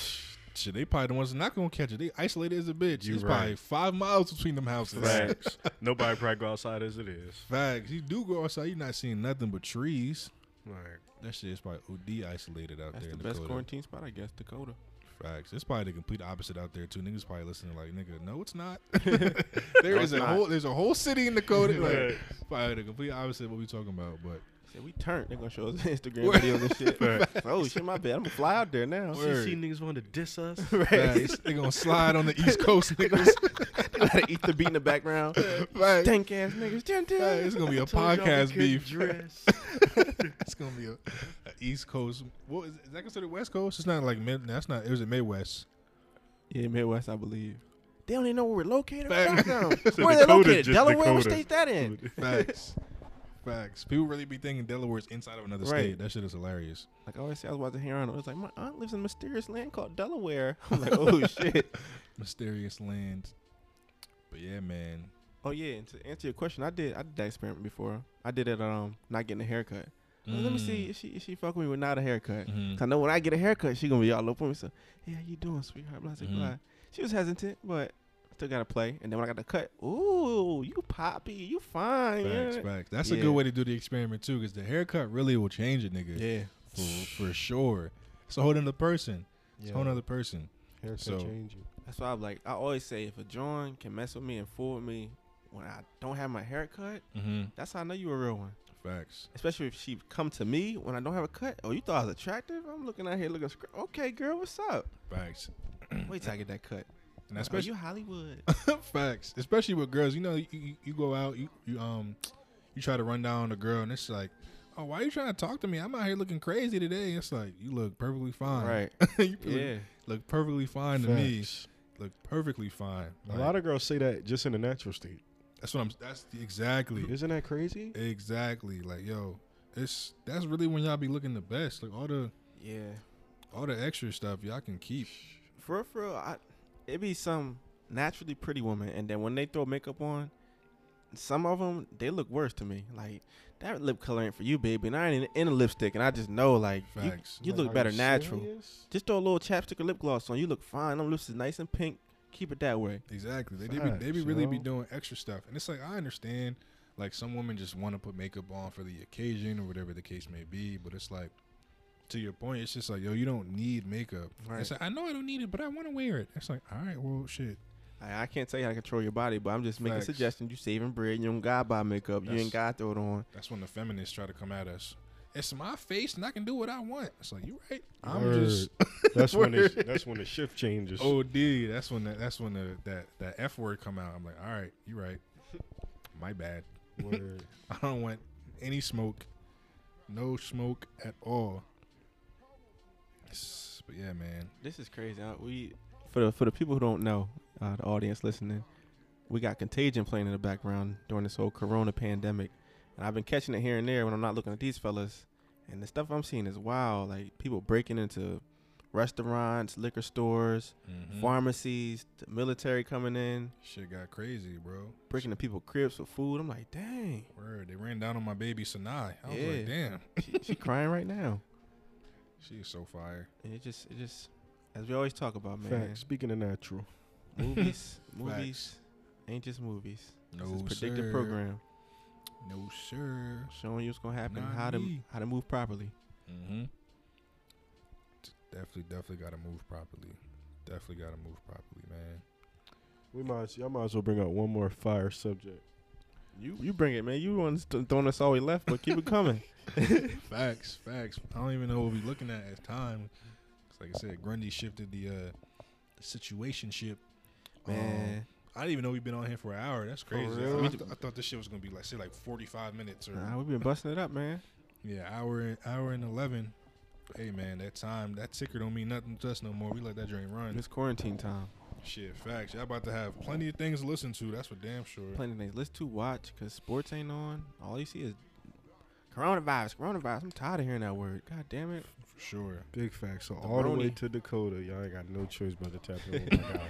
shit, they probably the ones not gonna catch it. They isolated as a bitch. You It's right. probably five miles between them houses. Facts. Nobody probably go outside as it is. Facts. You do go outside, you're not seeing nothing but trees. Like, That shit is probably OD isolated out That's there the in best Dakota. quarantine spot, I guess. Dakota. Facts. It's probably the complete opposite out there too. Niggas probably listening like, nigga, no, it's not. there No, is a not. whole there's a whole city in Dakota. Like, probably the complete opposite of what we talking about. But Said we turned. They're gonna show us Instagram Word. videos and shit. Facts. oh shit, my bad. I'm gonna fly out there now. Word. see niggas want to diss us. facts. they gonna slide on the East Coast niggas. they gotta eat the beat in the background. Facts. Stank ass niggas. Dun, dun. Facts. It's gonna be a Told y'all we podcast beef. Dress. it's gonna be a, a East Coast. What is, is that considered West Coast? It's not like mid. That's not. It was a Midwest. Yeah, Midwest, I believe. They don't even know where we're located. Fact. Background. So Where are they located? just Delaware. What Dakota. state's that in? Facts. Facts. People really be thinking Delaware's inside of another Right. state. That shit is hilarious. Like I always say, I was watching here on. It was like my aunt lives in a mysterious land called Delaware. I'm like, oh shit. Mysterious land. But yeah, man. Oh yeah, and to answer your question, I did I did that experiment before. I did it um not getting a haircut. Was, Let me see if she if she fuck with me with not a haircut. Mhm. 'Cause I know when I get a haircut, she gonna be all up on me. So, hey, how you doing, sweetheart? Blah, blah, blah. She was hesitant, but still gotta play. And then when I got the cut, ooh, you poppy, you fine. Facts, yeah. facts. That's a good way to do the experiment too, because the haircut really will change a nigga. Yeah. For, for sure. It's a whole other person. It's a whole other person. Haircut So- change you. That's why I'm like, I always say if a John can mess with me and fool with me when I don't have my haircut, Mm-hmm. that's how I know you a real one. Facts. Especially if she come to me when I don't have a cut. Oh, you thought I was attractive? I'm looking out here looking. Okay, girl, what's up? Facts. Wait till I get that cut. And Are especially you Hollywood? facts. Especially with girls. You know, you, you, you go out, you, you um you try to run down a girl and it's like, Oh, why are you trying to talk to me? I'm out here looking crazy today. It's like you look perfectly fine. right. you look, Yeah. look perfectly fine to me. Facts. Look perfectly fine. A lot of girls say that just in the natural state. that's what I'm that's the, exactly. Isn't that crazy? Exactly. Like, yo, it's that's really when y'all be looking the best. Like all the Yeah. all the extra stuff y'all can keep. For real, for real, I, it be some naturally pretty woman, and then when they throw makeup on, some of them they look worse to me. Like that lip color ain't for you, baby. And I ain't in, in a lipstick, and I just know like you, Facts. you Like, look are better you natural. serious? Just throw a little chapstick or lip gloss on. You look fine. Them lips is nice and pink. Keep it that way. Exactly. They, they be they be Facts, really be doing extra stuff. And it's like I understand like some women just want to put makeup on for the occasion or whatever the case may be, but it's like to your point, it's just like, yo, you don't need makeup. Right. It's like, I know I don't need it, but I want to wear it. It's like, all right, well, shit. I, I can't tell you how to control your body, but I'm just making Facts. suggestions. You saving bread. You don't gotta buy makeup. you ain't gotta throw it on. That's when the feminists try to come at us. It's my face, and I can do what I want. It's like you right. I'm Word. just That's when it, that's when the shift changes. OD. That's when the, that's when the that that F word come out. I'm like, all right, you right. My bad. Word. I don't want any smoke. No smoke at all. S- But yeah, man. This is crazy. Uh, we for the for the people who don't know, uh, the audience listening, we got Contagion playing in the background during this whole Corona pandemic, and I've been catching it here and there when I'm not looking at these fellas, and the stuff I'm seeing is wild. Like people breaking into restaurants, liquor stores, Mhm. pharmacies, the military coming in, Shit got crazy, bro. breaking into people cribs for food. I'm like, dang, Word. They ran down on my baby Sanai. I was Yeah. like, damn. she, she crying right now, She is so fire. and it just it just as we always talk about, man. Facts. Speaking of natural. movies, movies ain't just movies. No, This is predictive sir. program No, sir. showing you what's gonna happen, Not how to how to move properly. Mm-hmm. Definitely, definitely got to move properly. Definitely got to move properly, man. We might as- y'all might as well bring out one more fire subject. You you bring it, man. You the ones th- throwing us all we left, but keep it coming. Facts, facts. I don't even know what we're looking at at time. 'Cause like I said, Grundy shifted the uh the situation ship. Man, Um, I didn't even know we've been on here for an hour. That's crazy. real? I, th- I thought this shit was gonna be like say like forty five minutes or nah, we've been busting it up, man. yeah, hour and hour and eleven. Hey man, that time that ticker don't mean nothing to us no more. We let that drink run. It's quarantine time. Shit, facts. Y'all about to have plenty of things to listen to. That's for damn sure. Plenty of things. Let's to watch because sports ain't on. All you see is coronavirus, coronavirus. I'm tired of hearing that word. God damn it. For sure. Big facts. So The all the way to Dakota, y'all ain't got no choice but to tap in with my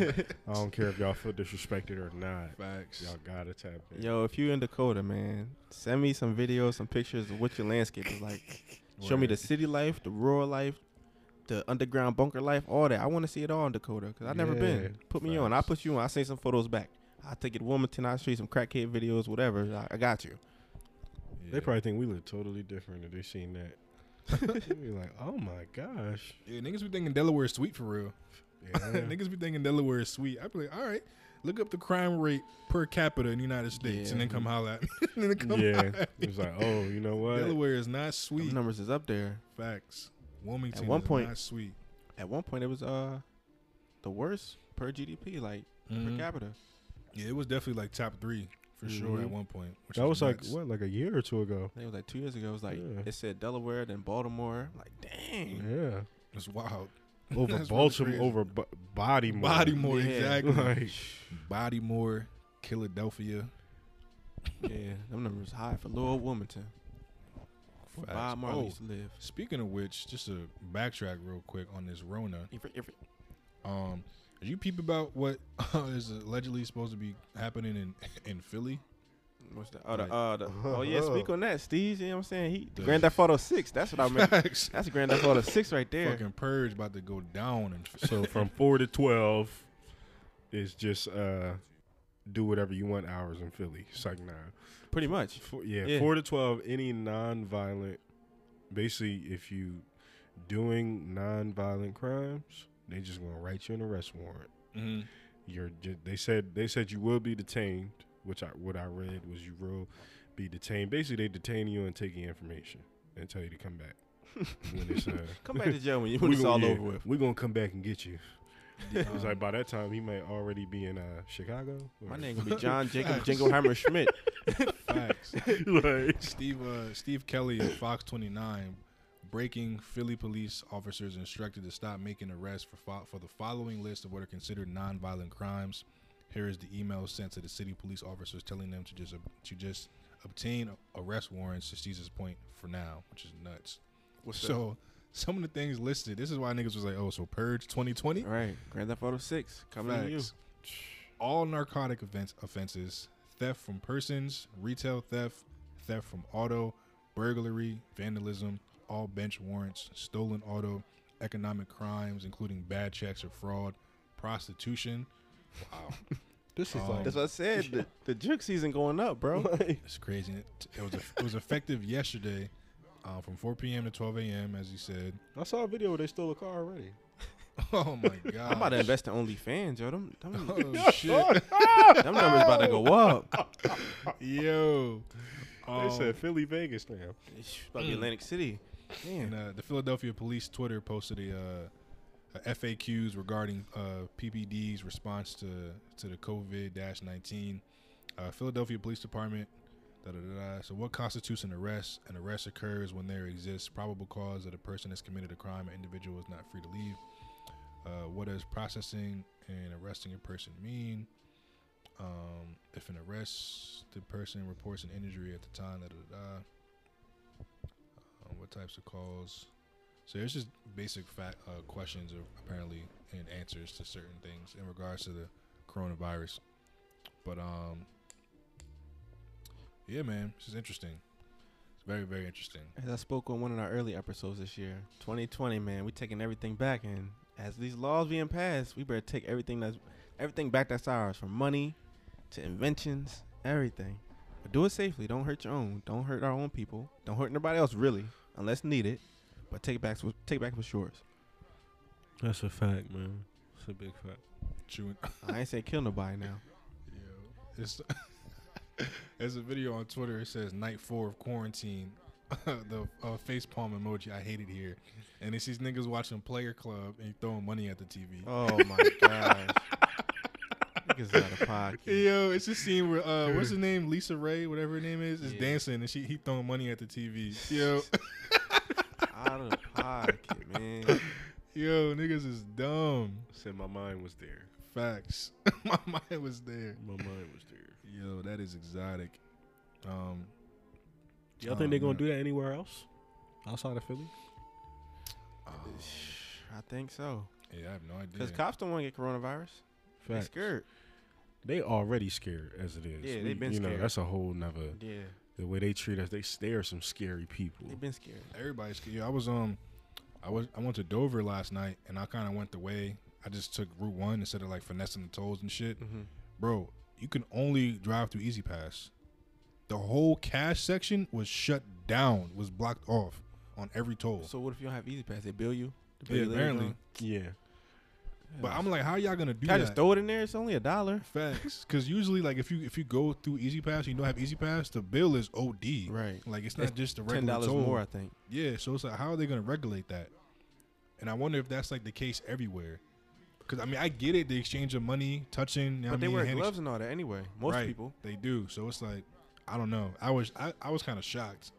guys. I don't care if y'all feel disrespected or not. Facts. Y'all gotta tap in. Yo, if you in Dakota, man, send me some videos, some pictures of what your landscape is like. Show me the city life, the rural life, the underground bunker life, all that. I want to see it all in Dakota because I've never Yeah, been. Put me on. I'll put you on. I'll send some photos back. I'll take it Wilmington. I'll show you some crackhead videos, whatever. I, I got you. Yeah. They probably think we look totally different if they seen that. they be like, oh my gosh. Yeah, niggas be thinking Delaware is sweet for real. Yeah. niggas be thinking Delaware is sweet. I be like, all right, look up the crime rate per capita in the United States, and then come holla at me. and then come yeah. holla. It's like, oh, you know what? Delaware is not Them sweet. numbers is up there. Facts. Wilmington At one is point- not sweet. At one point, it was uh the worst per GDP, like Mhm. per capita. Yeah, it was definitely like top three for sure at one point. Which That was like what, like a year or two ago? It was like two years ago. It was like Yeah. it said Delaware, then Baltimore. I'm like, dang. Yeah. It's wild. Over That's really Baltimore, over B- Bodymore. Bodymore, Yeah. exactly. Like, Bodymore, Philadelphia. Yeah, them numbers high for Lower Wilmington. Where Facts. Bob Marley Oh, used to live. Speaking of which, just to backtrack real quick on this Rona. Every- every- Um, did you peep about what is allegedly supposed to be happening in in Philly? What's that? Oh, the, uh, the, oh yeah. Speak on that, Steve. You know what I'm saying? He The- Grand Theft Auto Six. That's what I meant. Facts. That's Grand Theft Auto Six right there. Fucking purge about to go down and so from four to twelve is just uh do whatever you want hours in Philly. It's like nah. Pretty much. Four, yeah, Yeah. four to twelve. Any non-violent, basically, if you doing non-violent crimes, they just gonna write you an arrest warrant. Mhm. You're. They said they said you will be detained, which I what I read was you will be detained. Basically, they detain you and take your information and tell you to come back. when it's, uh, Come back to jail when, you, when it's all yeah, over with. We're gonna come back and get you. Yeah, It's um, like by that time he might already be in uh, Chicago. My or- name gonna be John Jacob Facts. Jingleheimer Schmidt. Facts. like, Steve uh, Steve Keeley at Fox 29 breaking Philly police officers instructed to stop making arrests for fo- for the following list of what are considered nonviolent crimes. Here is the email sent to the city police officers telling them to just ob- to just obtain arrest warrants to Caesar's point for now, which is nuts. What's that? So some of the things listed. This is why niggas was like, oh, so purge 2020. All right, Grand Theft Auto Six coming to you. All narcotic offense, offenses, theft from persons, retail theft, theft from auto, burglary, vandalism, all bench warrants, stolen auto, economic crimes, including bad checks or fraud, prostitution. Wow, this is Um, like That's what I said. The, the juke season going up, bro. it's crazy. It, it was it was effective yesterday. Uh, from 4 p.m. to 12 a.m. As he said. I saw a video where they stole a car already. Oh my god! I'm about to invest in OnlyFans, yo. Them, them, Oh shit! them numbers about to go up. Yo. They Um, said Philly Vegas now. It's about to be Atlantic City. And uh, the Philadelphia Police Twitter posted a, uh, a FAQs regarding uh, PPD's response to to the COVID nineteen. Uh, Philadelphia Police Department. Da, da, da. So, what constitutes an arrest? An arrest occurs when there exists probable cause that a person has committed a crime. An individual is not free to leave. Uh, what does processing and arresting a person mean? Um, if an arrested person reports an injury at the time. Um, what types of calls? So there's just basic uh, questions, apparently, and answers to certain things in regards to the coronavirus. But um, yeah, man, this is interesting. It's very, very interesting. as I spoke on one of our early episodes this year, 2020, man, we taking everything back, and as these laws being passed, we better take everything that's everything back that's ours, from money to inventions, everything. But do it safely. Don't hurt your own. Don't hurt our own people. Don't hurt nobody else, really, unless needed. But take it back. Take it back what's yours. That's a fact, man. It's a big fact. Chewing. I ain't say kill nobody now. Yo, it's there's a video on Twitter. It says night four of quarantine. the uh, face palm emoji. I hate it here. And it's these niggas watching Player Club and throwing money at the TV. Oh my gosh. Niggas out of pocket. Yo, it's a scene where uh, what's her name, LisaRaye, whatever her name is, is Yeah. dancing and she he throwing money at the TV. Yo, Out of pocket, man. yo, niggas is dumb. Said my mind was there. Facts. My mind was there. My mind was there. Yo, that is exotic. Um, Y'all Oh, think they're gonna man. do that anywhere else outside of Philly? oh, I think so. yeah, I have no idea. Because cops don't want to get coronavirus. They Facts. scared. They already scared as it is. Yeah, We- they've been You know, scared. that's a whole nother. Yeah, The way they treat us, they they are some scary people. they've been scared. Everybody's scared. Yeah, I was um, I was I went to Dover last night and I kind of went the way. I just took Route One instead of like finessing the tolls and shit. Mm-hmm. Bro, you can only drive through E-ZPass. The whole cash section was shut down, was blocked off on every toll. So what if you don't have E-ZPass? They bill you. to bill yeah, you apparently. Yeah. But I'm like, how are y'all gonna do Can I that? just throw it in there? It's only a dollar. Facts, because usually, like, if you if you go through E-ZPass, you don't have E-ZPass, the bill is OD. Right. Like, it's not It's just a Ten dollars more, I think. Yeah, so it's like, how are they gonna regulate that? And I wonder if that's like the case everywhere. Because I mean, I get it, the exchange of money, touching. You know But they I mean, wear hand ex- gloves and all that anyway. Most Right. people. They do. So it's like, I don't know. I was I, I was kind of shocked.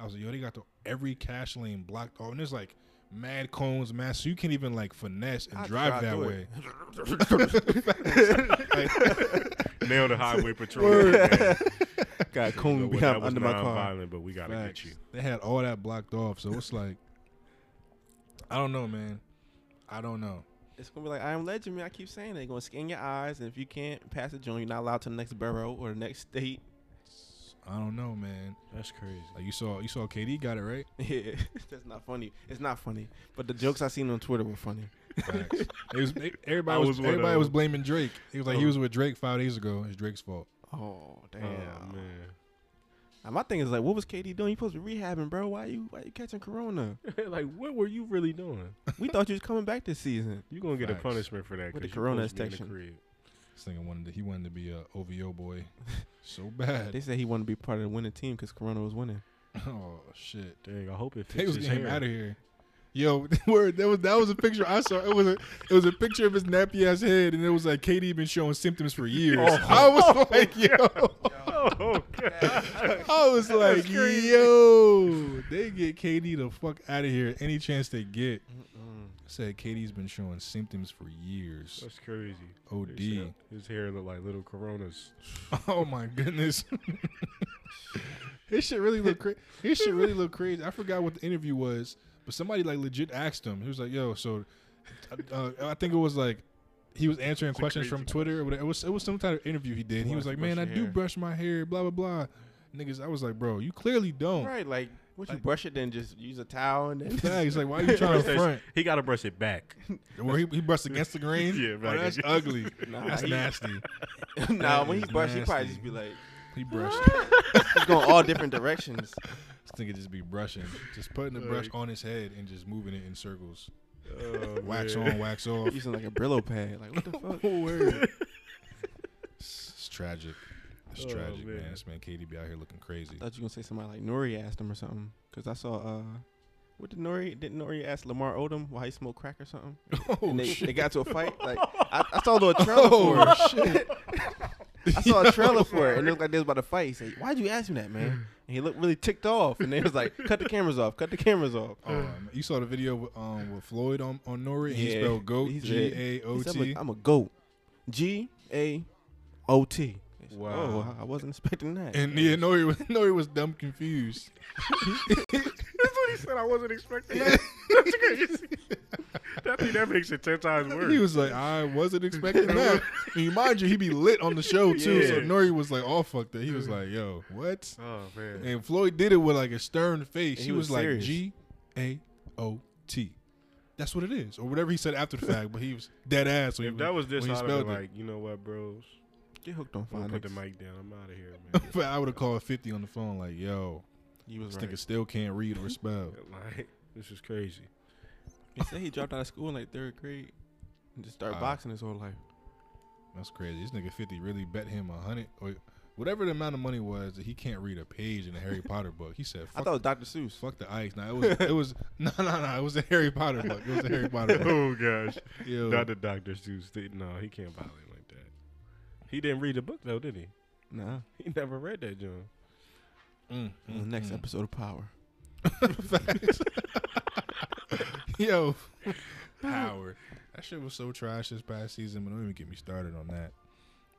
I was like, yo, they got the every cash lane blocked off, and there's like mad cones, mad. So you can't even like finesse and I'd drive, drive that way. it. Nail the highway patrol. Got You know behind that under my car. non-violent, but we gotta Facts. get you. They had all that blocked off, so it's like, I don't know, man. I don't know. It's gonna be like I am legend, man. I keep saying they're gonna scan your eyes, and if you can't pass the joint, you're not allowed to the next borough or the next state. I don't know, man. That's crazy. Like you saw, you saw KD got it right. Yeah, that's not funny. It's not funny. But the jokes I seen on Twitter were funny. Facts. It was, they- everybody I was, was everybody was blaming Drake. He was like he Oh. was with Drake five days ago. It's Drake's fault. Oh, oh damn. Oh man. Now, my thing is like, what was KD doing? You supposed to be rehabbing, bro. Why you why you catching corona? like, what were you really doing? We thought you was coming back this season. You gonna get Facts. a punishment for that? With the 'cause you corona supposed to be in section. crib. This nigga wanted to, he wanted to be a OVO boy, so bad. They said he wanted to be part of the winning team because Corona was winning. oh shit. Dang, I hope it fits They was getting him out of here. Yo, word, that was that was a picture I saw. It was a it was a picture of his nappy ass head, and it was like KD been showing symptoms for years. Oh. I was oh, like, yo, Oh god. I was like, yo, they get KD the fuck out of here any chance they get. Said KD's been showing symptoms for years. That's crazy. OD. His hair look like little coronas. Oh my goodness. his shit really look crazy. His shit really look crazy. I forgot what the interview was, but somebody like legit asked him. He was like, "Yo, so uh, I think it was like he was answering It's questions from Twitter. Or. It was it was some type of interview he did. He Why was like, "Man, I do hair?" brush my hair." Blah blah blah. Niggas, I was like, "Bro, you clearly don't." Right, like would you Like- brush it then just use a towel and then Yeah, he's like, "Why are you trying to front?" He gotta brush it back. Where he, he brushed against the grain. Yeah, oh, that's ugly. Nah, that's he- nasty. nah, when he is brush, he probably just be like, He brushed. It's going all different directions. This nigga just be brushing, just putting the brush on his head and just moving it in circles. Oh, Wax man. on, wax off. Using like a Brillo pad. Like what the fuck? Word. it's, it's tragic. It's Oh, tragic, man. man. This man KD be out here looking crazy. I thought you were gonna say somebody like Nori asked him or something. Cause I saw uh, what did Nori? Did Nori ask Lamar Odom why he smoked crack or something? Oh and they, shit! they got to a fight. Like I, I saw a little trailer for Oh it. shit! I saw a trailer for it, and it looked like they was about to fight. He said, "Why'd you ask me that, man?" And he looked really ticked off, and they was like, "Cut the cameras off! Cut the cameras off!" Um, you saw the video with, um, with Floyd on on Nori. and He spelled goat G A O T. "I'm a goat." G A O T. Wow. Oh, I- I wasn't expecting that. And yeah, Nori was Nori was dumb confused. That's what he said. I wasn't expecting that. That's crazy. I think that makes it ten times worse. He was like, I wasn't expecting that. And you mind you, he be lit on the show too. So Yeah. Nori was like oh, all fucked up. He was like, Yo, what? oh man. And Floyd did it with like a stern face. And he, he was, was like serious. G A O T. That's what it is, or whatever he said after the fact. But he was dead ass. When if he, that was this, when he I'd spelled it. like, you know what, bros? Get hooked on I'm put the mic down. I'm out of here, man. But I would have called Fifty on the phone, like, "Yo, You was this right. nigga still can't read or spell." like, this is crazy. He said he dropped out of school in like third grade and just started Wow. boxing his whole life. That's crazy. This nigga Fifty really bet him a hundred or whatever the amount of money was that he can't read a page in a Harry Potter book. He said, I thought it was Dr. Seuss. fuck the ice." Now it was, it was, no, no, no. It was a Harry Potter book. It was a Harry Potter book. oh gosh. Yo, Not the Dr. Seuss. thing. No, he can't violate like that. He didn't read the book though, did he? Nah. He never read that, John. Mm, On the next mm, episode of Power. Yo, power. That shit was so trash this past season, but don't even get me started on that.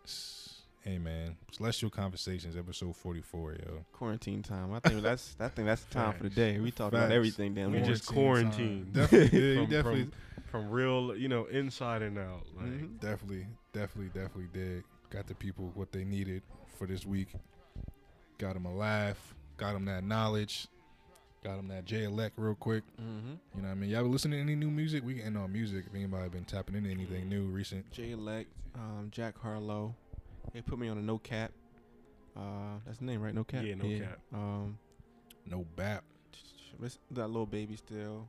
S- Hey man, Celestial Conversations, episode forty-four, yo. Quarantine time. I think that's I think that's the time for the day. We talked about everything damn We near. just Quarantine quarantined. Definitely, yeah, you From- definitely, from, from real, you know, inside and out. Like, Mhm. definitely, definitely, definitely did. Got the people what they needed for this week. Got him a laugh. Got him that knowledge. Got him that Jay Elect real quick. Mm-hmm. You know what I mean? Y'all been listening to any new music? We can end on music. If anybody been tapping into anything new recent. Jay Elect, um, Jack Harlow. They put me on a no cap. Uh, that's the name, right? No cap. Yeah, No Cap. Um, No bap. that Lil Baby still.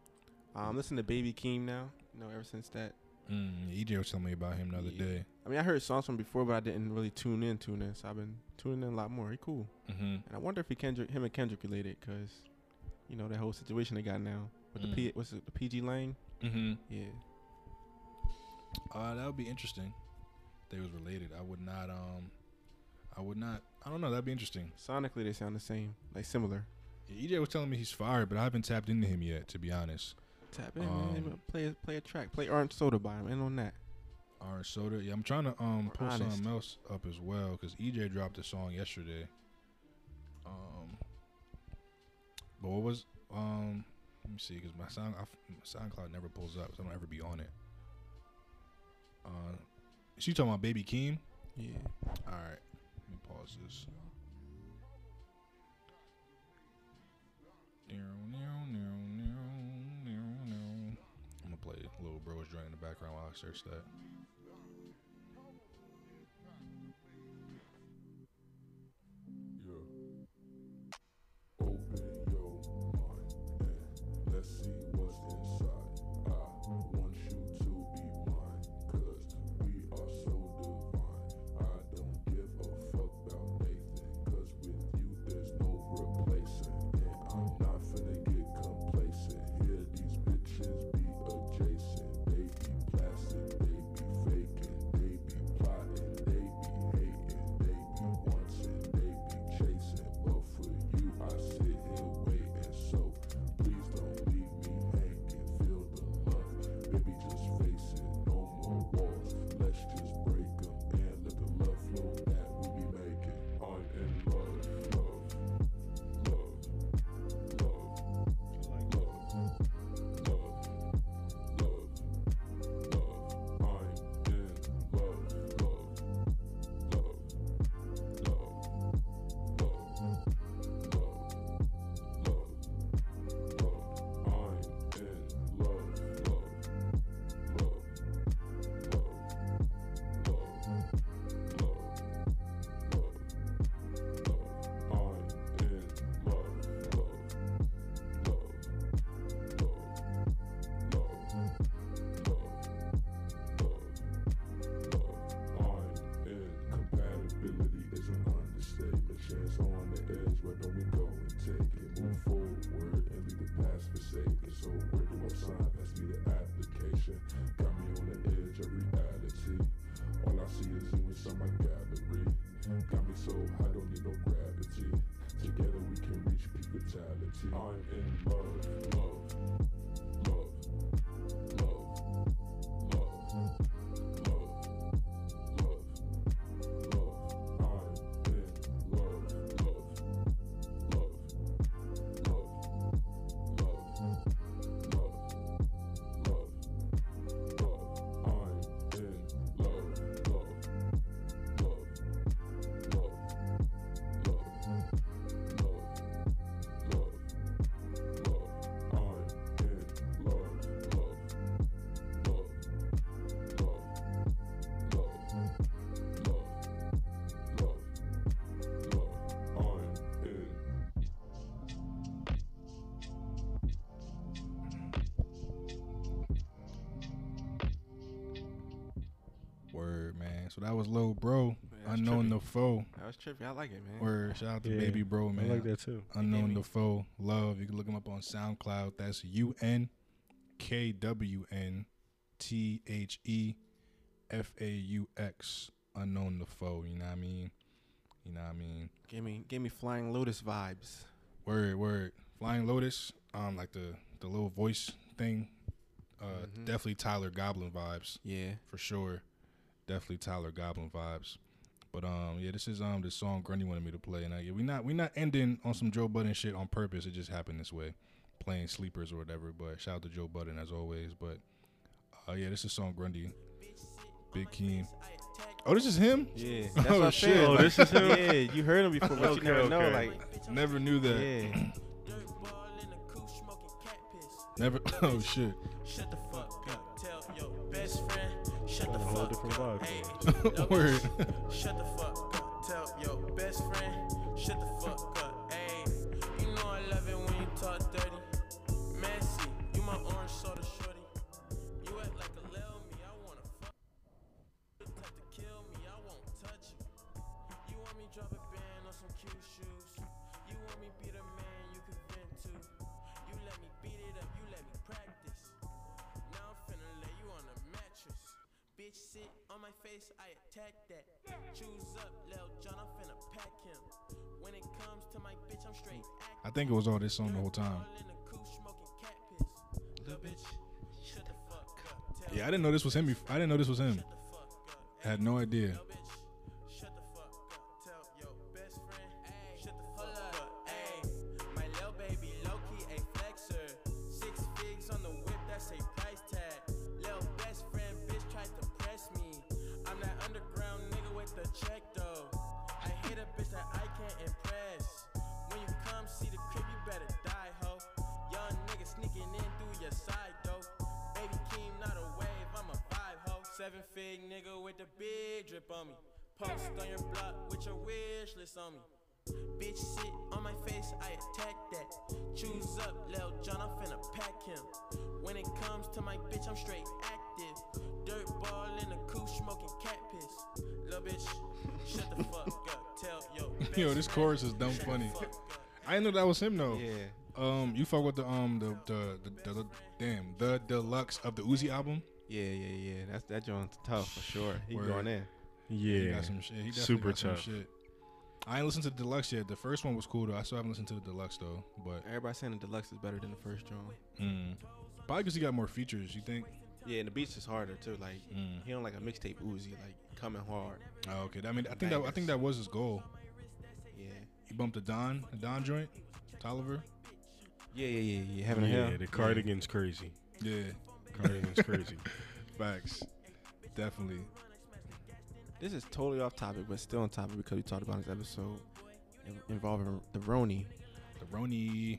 Um, listen to Baby Keem now. You know, ever since that. Mm, EJ was telling me about him the other Yeah. day. I mean, I heard songs from before, but I didn't really tune in, tune in. So I've been tuning in a lot more. He cool, Mm-hmm. and I wonder if he Kendrick, him and Kendrick related, cause you know that whole situation they got now with Mm. the P, what's it, the pgLang? Mm-hmm. Yeah, Uh, that would be interesting. They was related. I would not. Um, I would not. I don't know. That'd be interesting. sonically they sound the same, like similar. Yeah, EJ was telling me he's fired, but I haven't tapped into him yet. To be honest. Tap in, Um, man. Play a, play a track. Play Orange Soda by him. In on that. Orange Soda. Yeah, I'm trying to um Or pull Honest. something else up as well because EJ dropped a song yesterday. Um, but what was um? Let me see because my sound I, my SoundCloud never pulls up, so I don't ever be on it. Uh, she talking about Baby Keem. Yeah. All right, let me pause this. I'm gonna Joint in the background while I searched that. That was Low Bro, that's Unknown trippy. the Foe. That was trippy. I like it, man. Word, shout out to Yeah, Baby Bro, man. I like that too. Unknown the Foe, Love. You can look him up on SoundCloud. That's U N K W N T H E F A U X. Unknown the Foe. You know what I mean? You know what I mean? Give me gave me Flying Lotus vibes. Word, word. Flying Lotus, um, like the the little voice thing. Uh, Mhm. definitely Tyler Goblin vibes Yeah. for sure. Definitely Tyler Goblin vibes. But um, yeah, this is um the song Grundy wanted me to play, and I, yeah, we not we not ending on some Joe Budden shit on purpose. It just happened this way, playing sleepers or whatever. But shout out to Joe Budden as always. But uh, yeah, this is song Grundy, Big Keen. Oh, this is him. Yeah. That's Oh, what I shit. said. Oh, like, this is him? Yeah, you heard him before, but Okay, you never know. Like, Never knew that. yeah. Never. Oh shit. Fuck different up. vibe. Hey, Word. Attack that. Choose up, Lil John, I'm finna pack him. When it comes to my bitch, I'm straight active. I think it was all this song the whole time. All in the coupe, smoking cat piss. Lil bitch, shut the fuck up. Tell Yeah, I didn't know this was him. bef- I didn't know this was him. shut the fuck up. I had no idea. Seven fig nigga with the big drip on me. Post on your block with your wish list on me. Bitch, sit on my face, I attack that. Choose up, Lil John, I'm finna pack him. When it comes to my bitch, I'm straight active. Dirt ball in the coupe, smoking cat piss. Lil bitch, shut the fuck up. Tell yo. Yo, best this chorus is dumb funny. I didn't know that was him though. Yeah. Um, you fuck with the um the the, the, the, damn the deluxe of the Uzi album. Yeah, yeah, yeah. That's that joint's tough for sure. He Word. going in. He Yeah. got some shit. He definitely Super got some tough. shit. I ain't listened to the deluxe yet. The first one was cool though. I still haven't listened to the deluxe though. But Everybody saying the deluxe is better than the first joint. mm, probably because he got more features. You think? Yeah, and the beats is harder too. Like Mm. he don't like a mixtape Uzi, like coming hard. Oh, okay. I mean, I think that I think that was his goal. Yeah. He bumped the Don, the Don joint, Toliver. Yeah, yeah, yeah, yeah. Having a Yeah, hell. the cardigan's crazy. Yeah, Cardigan's crazy. facts. Definitely. This is totally off topic, but still on topic because we talked about this episode involving the Roni. The Roni.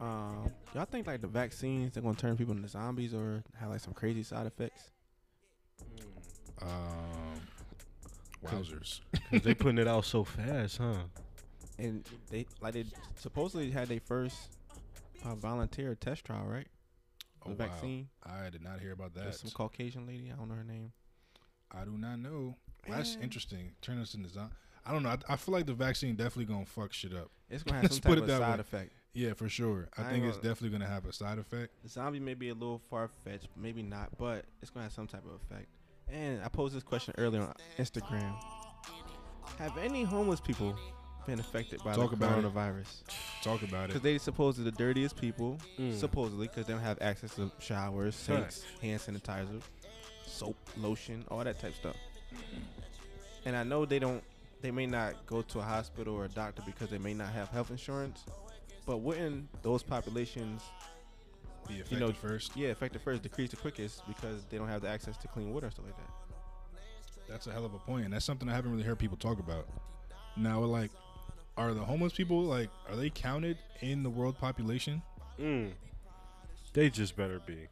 Um, y'all think like the vaccines they're gonna turn people into zombies or have like some crazy side effects? Um, wowzers. 'Cause they putting it out so fast, huh? And they like they supposedly had their first uh, volunteer test trial, right? The Oh, wow. vaccine. I did not hear about that. There's some Caucasian lady. I don't know her name. I do not know. That's interesting. Turn us into zombies. I don't know. I, I feel like the vaccine definitely gonna fuck shit up. It's gonna have some type of side way. effect. Yeah, for sure. I, I think it's definitely gonna have a side effect. The Zombie may be a little far fetched, maybe not, but it's gonna have some type of effect. And I posed this question earlier on Instagram. Have any homeless people been affected by Talk the about it. coronavirus? Talk about it. Because it. they supposedly the dirtiest people, Mm. supposedly, because they don't have access to showers, sinks, Facts. hand sanitizer, soap, lotion, all that type stuff. And I know they don't, they may not go to a hospital or a doctor because they may not have health insurance. But wouldn't those populations Be you affected know, first. yeah, affected first, decrease the quickest because they don't have the access to clean water and stuff like that. That's a hell of a point, and that's something I haven't really heard people talk about. Now, like, are the homeless people like are they counted in the world population? Mm. They just better be.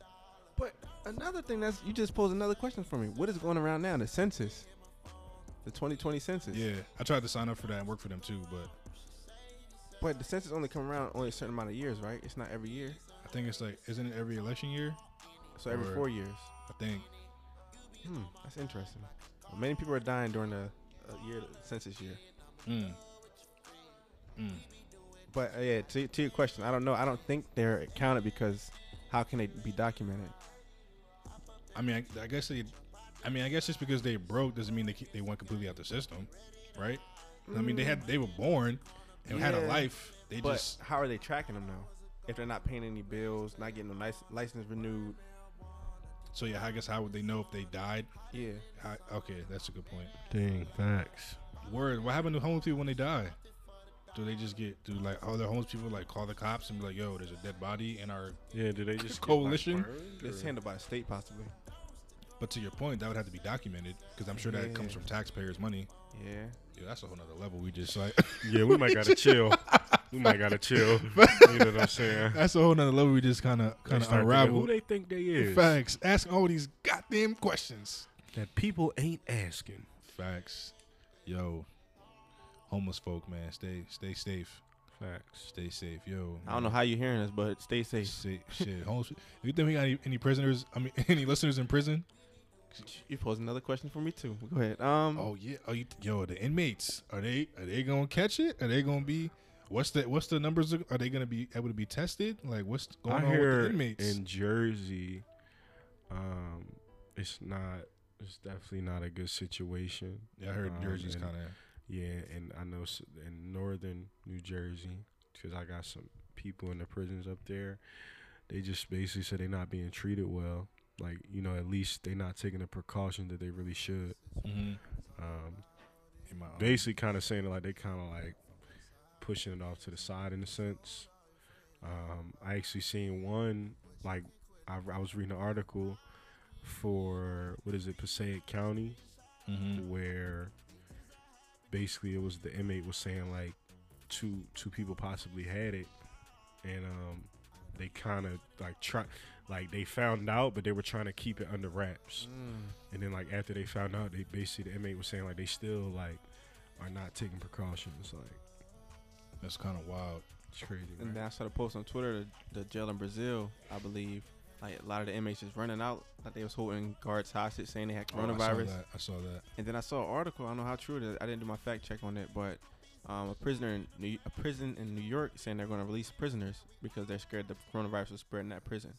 But another thing that's you just posed another question for me. What is going around now? The census, the 2020 census. Yeah, I tried to sign up for that and work for them too, but But the census only come around only a certain amount of years, right? It's not every year. I think it's like isn't it every election year? So every Or- four years. I think. Hmm, that's interesting. Many people are dying during the uh, year census year. Mm. Mm. But uh, yeah, to, to your question, I don't know. I don't think they're counted because how can they be documented? I mean, I, I guess they. I mean, I guess just because they broke doesn't mean they they went completely out the system, right? I mean, they had they were born and had a life. They But just how are they tracking them now? If they're not paying any bills, not getting no nice license renewed. so yeah. I guess how would they know if they died? Yeah. How, okay, that's a good point. Dang, facts. Word. What happened to homeless people when they die? Do they just get do like other homeless people like call the cops and be like, "Yo, there's a dead body in our." Yeah, do they just Coalition? It's handled by the state possibly. But to your point, that would have to be documented because I'm sure that comes from taxpayers' money. Yeah. Yeah, that's a whole nother level. We just like Yeah, we might gotta chill. We might gotta chill. You know what I'm saying? that's a whole nother level. We just kind of They kind of start thinking, unravel. Who they think they is? Facts. Ask all these goddamn questions. That people ain't asking. Facts. Yo, homeless folk, man, stay stay safe. Facts. Stay safe, yo. I don't know how you're hearing this, but stay safe. Say, shit, homeless. You think we got any, any prisoners? I mean, any listeners in prison? You posed another question for me too. Go ahead. Um. Oh yeah. Oh, you, yo, the inmates are they are they gonna catch it? Are they gonna be? What's the what's the numbers? Are they gonna be able to be tested? Like what's going I on hear with the inmates? in Jersey, um, it's not. It's definitely not a good situation. yeah, I heard Um, Jersey's kind of. Yeah, and I know in northern New Jersey, because I got some people in the prisons up there. They just basically said they're not being treated well. Like you know, at least they're not taking the precaution that they really should. Mm-hmm. Um, In my own- basically, kind of saying like they kind of like pushing it off to the side in a sense. Um, I actually seen one like I, I was reading an article for what is it Passaic County Mhm. where basically it was the inmate was saying like two two people possibly had it and um they kind of like try like they found out but they were trying to keep it under wraps mm, and then like after they found out they basically the inmate was saying like they still like are not taking precautions like That's kind of wild. it's crazy And right? then I saw the post on Twitter. The, the jail in Brazil, I believe, like a lot of the inmates just running out. Like they was holding guards hostage, saying they had Oh, I saw coronavirus. that. I saw that. And then I saw an article. I don't know how true it is. I didn't do my fact check on it, but um, a prisoner in New, a prison in New York saying they're going to release prisoners because they're scared the coronavirus will spread in that prison.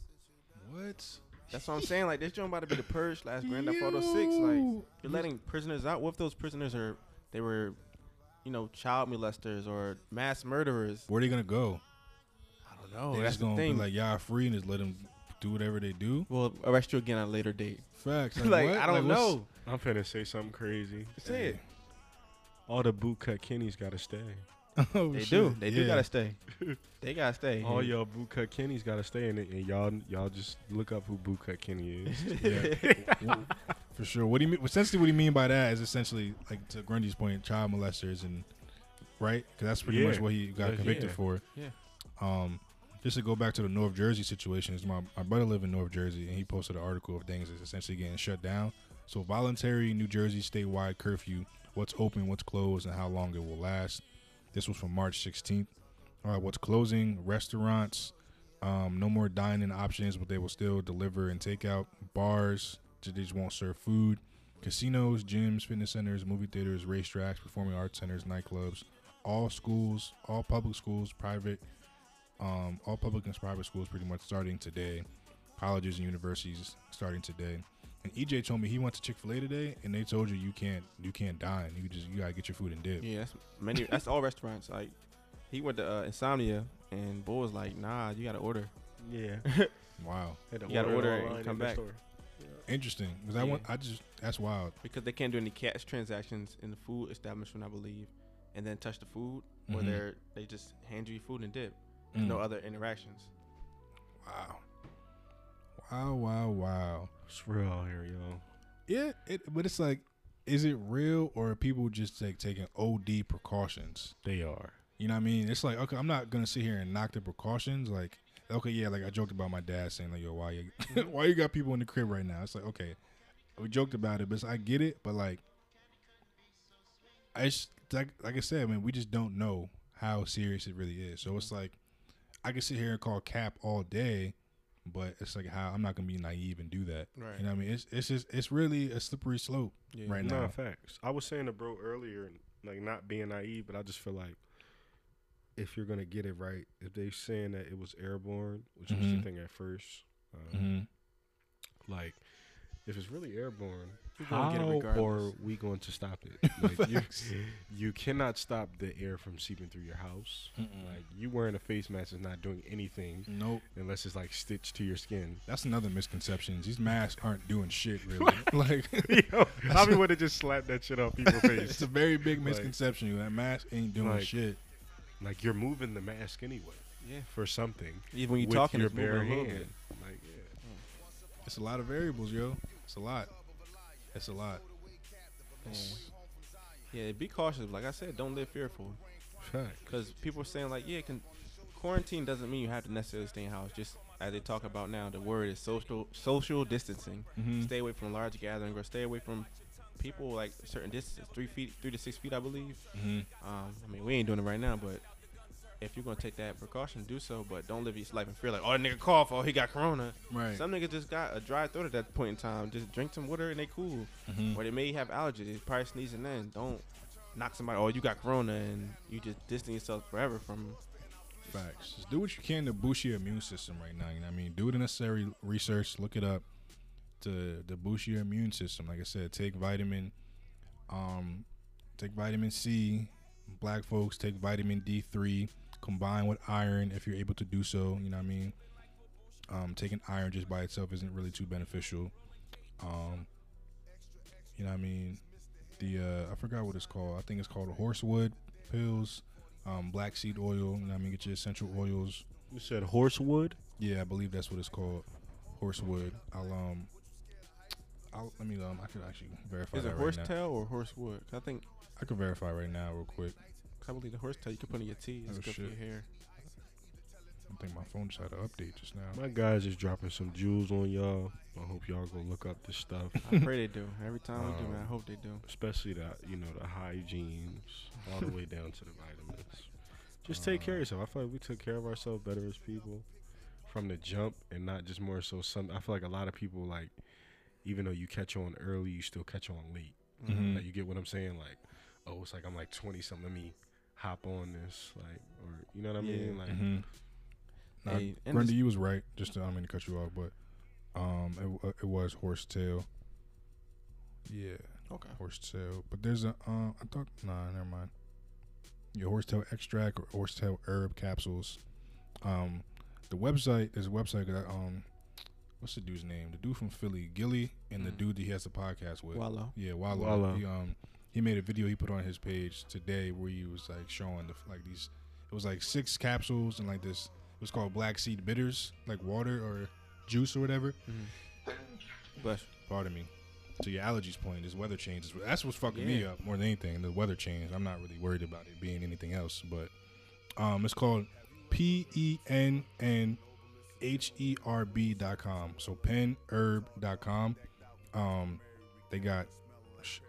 What? That's what I'm saying. Like this joint about to be the purge last Grand Theft Auto Six. Like you're letting prisoners out. What if those prisoners are they were, you know, child molesters or mass murderers? Where are they gonna go? I don't know. they Oh, That's just the gonna thing. be like y'all free and just let them do whatever they do. we'll arrest you again at a later date. Facts. Like, what? I don't what's- know. i'm finna say something crazy Say it. all the bootcut kennies gotta stay Oh, They shit. do. They do gotta stay. they gotta stay. all y'all bootcut Kenny's gotta stay and, and y'all y'all just look up who bootcut kenny is Yeah. For sure. What do you mean? Essentially, what do you mean by that is essentially like to Grundy's point, child molesters and right? Because that's pretty much what he got convicted Yeah. for. Yeah. Um, just to go back to the North Jersey situation, is my my brother live in North Jersey and he posted an article of things that's essentially getting shut down. So voluntary New Jersey statewide curfew: what's open, what's closed, and how long it will last. This was from March 16th. All right, what's closing? Restaurants. Um, no more dining options, but they will still deliver and take out. Bars, they just won't serve food. casinos, gyms, fitness centers, movie theaters, racetracks, performing arts centers, nightclubs, all schools, all public schools, private, um, all public and private schools, pretty much starting today. Colleges and universities starting today. And EJ told me he went to Chick Fil A today, and they told you you can't you can't dine. You just you gotta get your food and dip. Yeah, that's many. that's all restaurants. Like he went to uh, Insomnia, and Bull was like, "Nah, you gotta order." Yeah. Wow, Had to You gotta order it and come in back. store. interesting. Because I Yeah. want I just that's wild. because they can't do any cash transactions in the food establishment, I believe, and then touch the food, or Mhm. they're they just hand you food and dip. There's no Mm. other interactions. Wow. Wow, wow, wow. It's real out here, yo. Yeah, it, but it's like, is it real or are people just like taking OD precautions? They are. You know what I mean? It's like, okay, I'm not gonna sit here and knock the precautions. Like, okay, yeah, like I joked about my dad saying like, yo, why you, why you got people in the crib right now? It's like, okay, we joked about it, but I get it, but like, I just like like I said, man, we just don't know how serious it really is. So it's like, I can sit here and call cap all day, but it's like how I'm not gonna be naive and do that. Right. You know what I mean? It's it's just it's really a slippery slope Yeah. right Nah, now. facts. I was saying to bro earlier, like not being naive, but I just feel like if you're gonna get it right, if they saying that it was airborne, which was Mhm. the thing at first, um, hmm like if it's really airborne, We're gonna get it how regardless. are we going to stop it? Like you, you cannot stop the air from seeping through your house. Like you wearing a face mask is not doing anything Nope. unless it's like stitched to your skin. That's another misconception. These masks aren't doing shit really. like Yo, I mean, would have just slapped that shit off people's face. it's a very big Like- misconception. that mask ain't doing Like- shit. Like you're moving the mask anyway Yeah. for something. Even when you're with talking, your it's moving bare a little hand. bit. Like yeah. It's a lot of variables, yo. It's a lot. It's a lot. Yeah, be cautious. Like I said, don't live fearful. Because people are saying like, yeah, can quarantine doesn't mean you have to necessarily stay in house. Just as they talk about now, the word is social social distancing. Mhm. Stay away from large gatherings or stay away from people like certain distances, three feet, three to six feet, I believe. Mhm. Um, I mean, we ain't doing it right now, but if you're gonna take that precaution, do so. But don't live your life in fear. Like, oh, that nigga cough, oh, he got corona. Right. Some niggas just got a dry throat at that point in time. Just drink some water and they cool. Mhm. Or they may have allergies. They probably sneezing Then Don't knock somebody. Oh, you got corona, and you just distance yourself forever from. Facts. Just do what you can to boost your immune system right now. You know what I mean? Do the necessary research. Look it up to to boost your immune system. Like I said, take vitamin, um, take vitamin C. Black folks take vitamin D three combined with iron if you're able to do so. You know what I mean? Um, taking iron just by itself isn't really too beneficial. Um, you know what I mean? The uh, I forgot what it's called. I think it's called horsewood pills um, black seed oil. You know what I mean, get your essential oils. You said horsewood. Yeah, I believe that's what it's called, horsewood. I'll um, I'll let me um, I could actually verify Is it right horsetail or horsewood? I think I could verify right now, real quick. 'Cause I believe the horsetail you can put in your tea. It's Oh, good for your hair. I think my phone just had an update just now. My guys is dropping some jewels on y'all. I hope y'all go look up this stuff, I pray they do. Every time we do, man, I Um, hope they do. especially the you know the hygienes all the way down to the vitamins. Just take care of yourself. I feel like we took care of ourselves better as people from the jump, and not just more so. Some I feel like a lot of people like, even though you catch on early, you still catch on late. Mhm. Like you get what I'm saying? Like, oh, it's like I'm like 20 something. Let me hop on this, like, or you know what I Yeah. mean? Like, Mm-hmm. Nah, Hey, and Grundy, this- you was right. Just to, I don't mean to cut you off, but um, it, w- it was horsetail. Yeah, Okay. horsetail. But there's a uh, I thought nah, never mind. Your horsetail extract or horsetail herb capsules. Um, the website there's a website that um, what's the dude's name? The dude from Philly, Gillie, and the Mhm. dude that he has a podcast with. Wallo. Yeah, Wallo. Wallo. He um he made a video he put on his page today where he was like showing the like these it was like six capsules and like this it was called black seed bitters, like water or juice or whatever. But Pardon me. To your allergies point, this weather changes that's what's fucking me up more than anything. The weather change. I'm not really worried about it being anything else, but um it's called P E N N H E R B dot com. So pennherb dot com. Um they got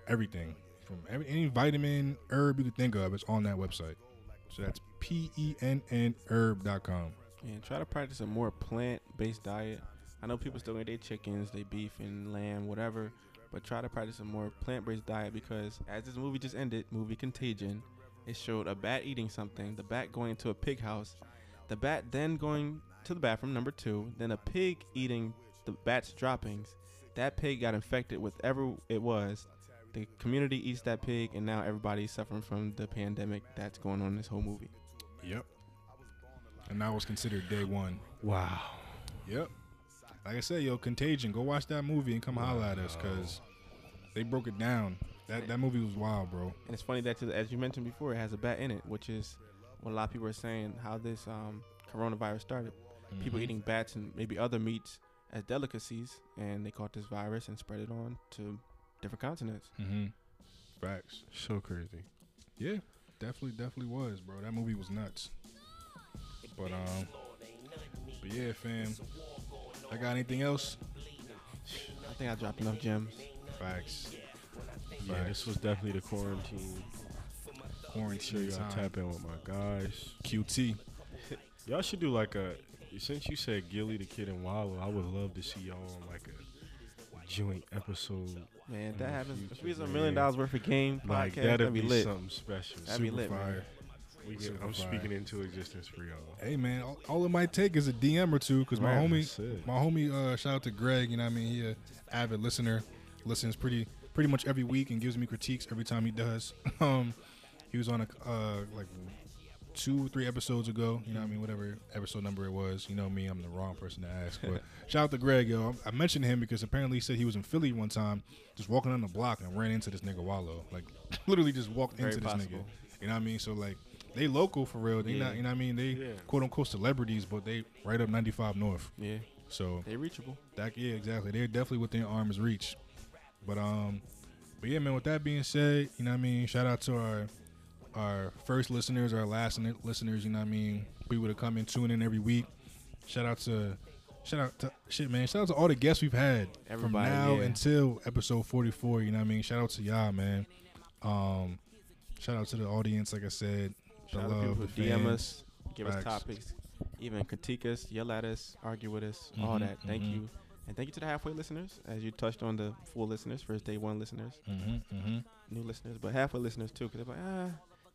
everything from every, any vitamin herb you could think of It's on that website. So that's P E N N herb.com. and try to practice a more plant-based diet. I know people still eat their chickens, they beef and lamb, whatever. but try to practice a more plant-based diet because as this movie just ended, movie Contagion, it showed a bat eating something, the bat going into a pig house, the bat then going to the bathroom number two, then a pig eating the bat's droppings. That pig got infected with whatever it was. The community eats that pig, and now everybody's suffering from the pandemic that's going on in this whole movie. Yep. And that was considered day one. Wow. Yep. Like I said, yo, Contagion. Go watch that movie and come holler at us because they broke it down. That that movie was wild, bro. And it's funny that, as you mentioned before, it has a bat in it, which is what a lot of people are saying how this um, coronavirus started. People Mhm. eating bats and maybe other meats as delicacies, and they caught this virus and spread it on to different continents. Mm-hmm. Facts. So crazy. Yeah, definitely, definitely was, bro. That movie was nuts. But um, but yeah, fam. I got anything else? I think I dropped enough gems. Facts. Yeah, Facts. this was definitely the quarantine. Make sure Quarantine y'all time. tap in with my guys. QT. Y'all should do like a. Since you said Gillie the Kid and Wallo, I would love to see y'all on like a joint episode. Man, if that the happens. If we was a million dollars worth of game Like podcast, that'd that'd be, be lit. something special. That'd be Super lit, fire. We get, super I'm fire. speaking into existence for y'all. Hey man, all, all it might take is a DM or two, cause my homie, that's my homie, uh, shout out to Greg. You know, what I mean, he a avid listener, listens pretty pretty much every week and gives me critiques every time he does. um, he was on a uh like two three episodes ago. You know, what I mean, whatever episode number it was. You know me, I'm the wrong person to ask. But shout out to Greg, yo. I mentioned him because apparently he said he was in Philly one time, just walking on the block and ran into this nigga Wallo, like literally just walked Very into this possible. nigga. You know what I mean? So like. They local for real. They Yeah. not, you know what I mean? They Yeah. quote unquote celebrities, but they right up 95 North. Yeah, So they reachable. that yeah, exactly. They're definitely within arm's reach. But um, but yeah, man. With that being said, you know what I mean. Shout out to our our first listeners, our last listeners. You know what I mean. People that come and tune in every week. Shout out to. Shout out to shit, man. Shout out to all the guests we've had Everybody, from now yeah. until episode forty four. You know what I mean. Shout out to y'all, man. Um, shout out to the audience. Like I said, the Shout out to people who DM us, give Facts. us topics, even critique us, yell at us, argue with us, all Mhm, that. Thank mhm. you. And thank you to the halfway listeners, as you touched on the full listeners, first day one listeners, Mm-hmm, mm-hmm. new listeners, but halfway listeners too, because they're like, ah,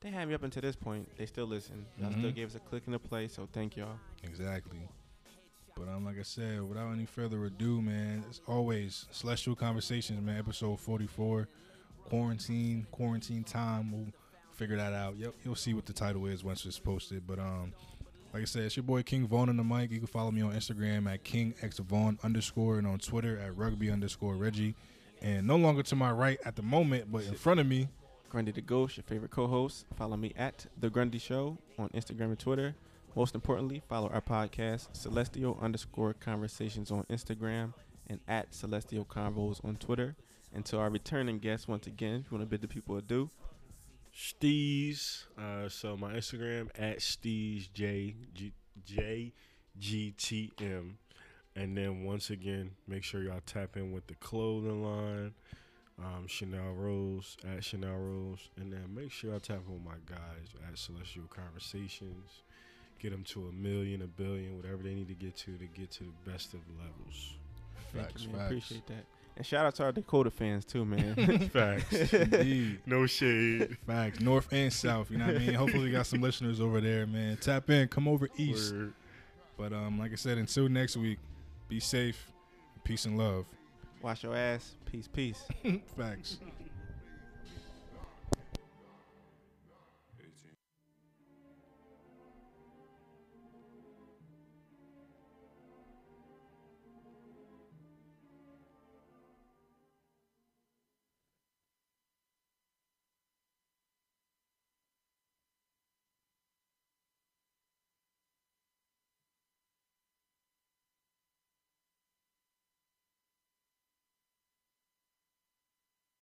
they had me up until this point. They still listen. Y'all still Mhm. gave us a click and a play, so thank y'all. Exactly. But um, like I said, without any further ado, man, as always, Celestial Conversations, man, episode forty-four, quarantine, quarantine time. We'll figure that out. Yep, you'll see what the title is once it's posted. But um, like I said, it's your boy King Vaughn on the mic. You can follow me on Instagram at King X Vaughn underscore and on Twitter at Rugby underscore Reggie. And no longer to my right at the moment, but in front of me, Grundy the Ghost, your favorite co-host. Follow me at The Grundy Show on Instagram and Twitter. Most importantly, follow our podcast, Celestial underscore Conversations on Instagram and at Celestial Convos on Twitter. And to our returning guests, once again, if you want to bid the people adieu, Steez. Uh, so my Instagram at Steez J G J G T M, and then once again, make sure y'all tap in with the clothing line, um, Chanel Rose at Chanel Rose, and then make sure y'all tap in with my guys at Celestial Conversations. Get them to a million, a billion, whatever they need to get to to get to the best of levels. thank Facts, you, man. facts. Appreciate that. And shout out to our Dakota fans too, man. Facts. indeed. no shade. Facts, north and south. You know what I mean? Hopefully, we got some listeners over there, man. Tap in, come over east. Word. But um, like I said, until next week, be safe, peace and love. Wash your ass. Peace, peace. Facts.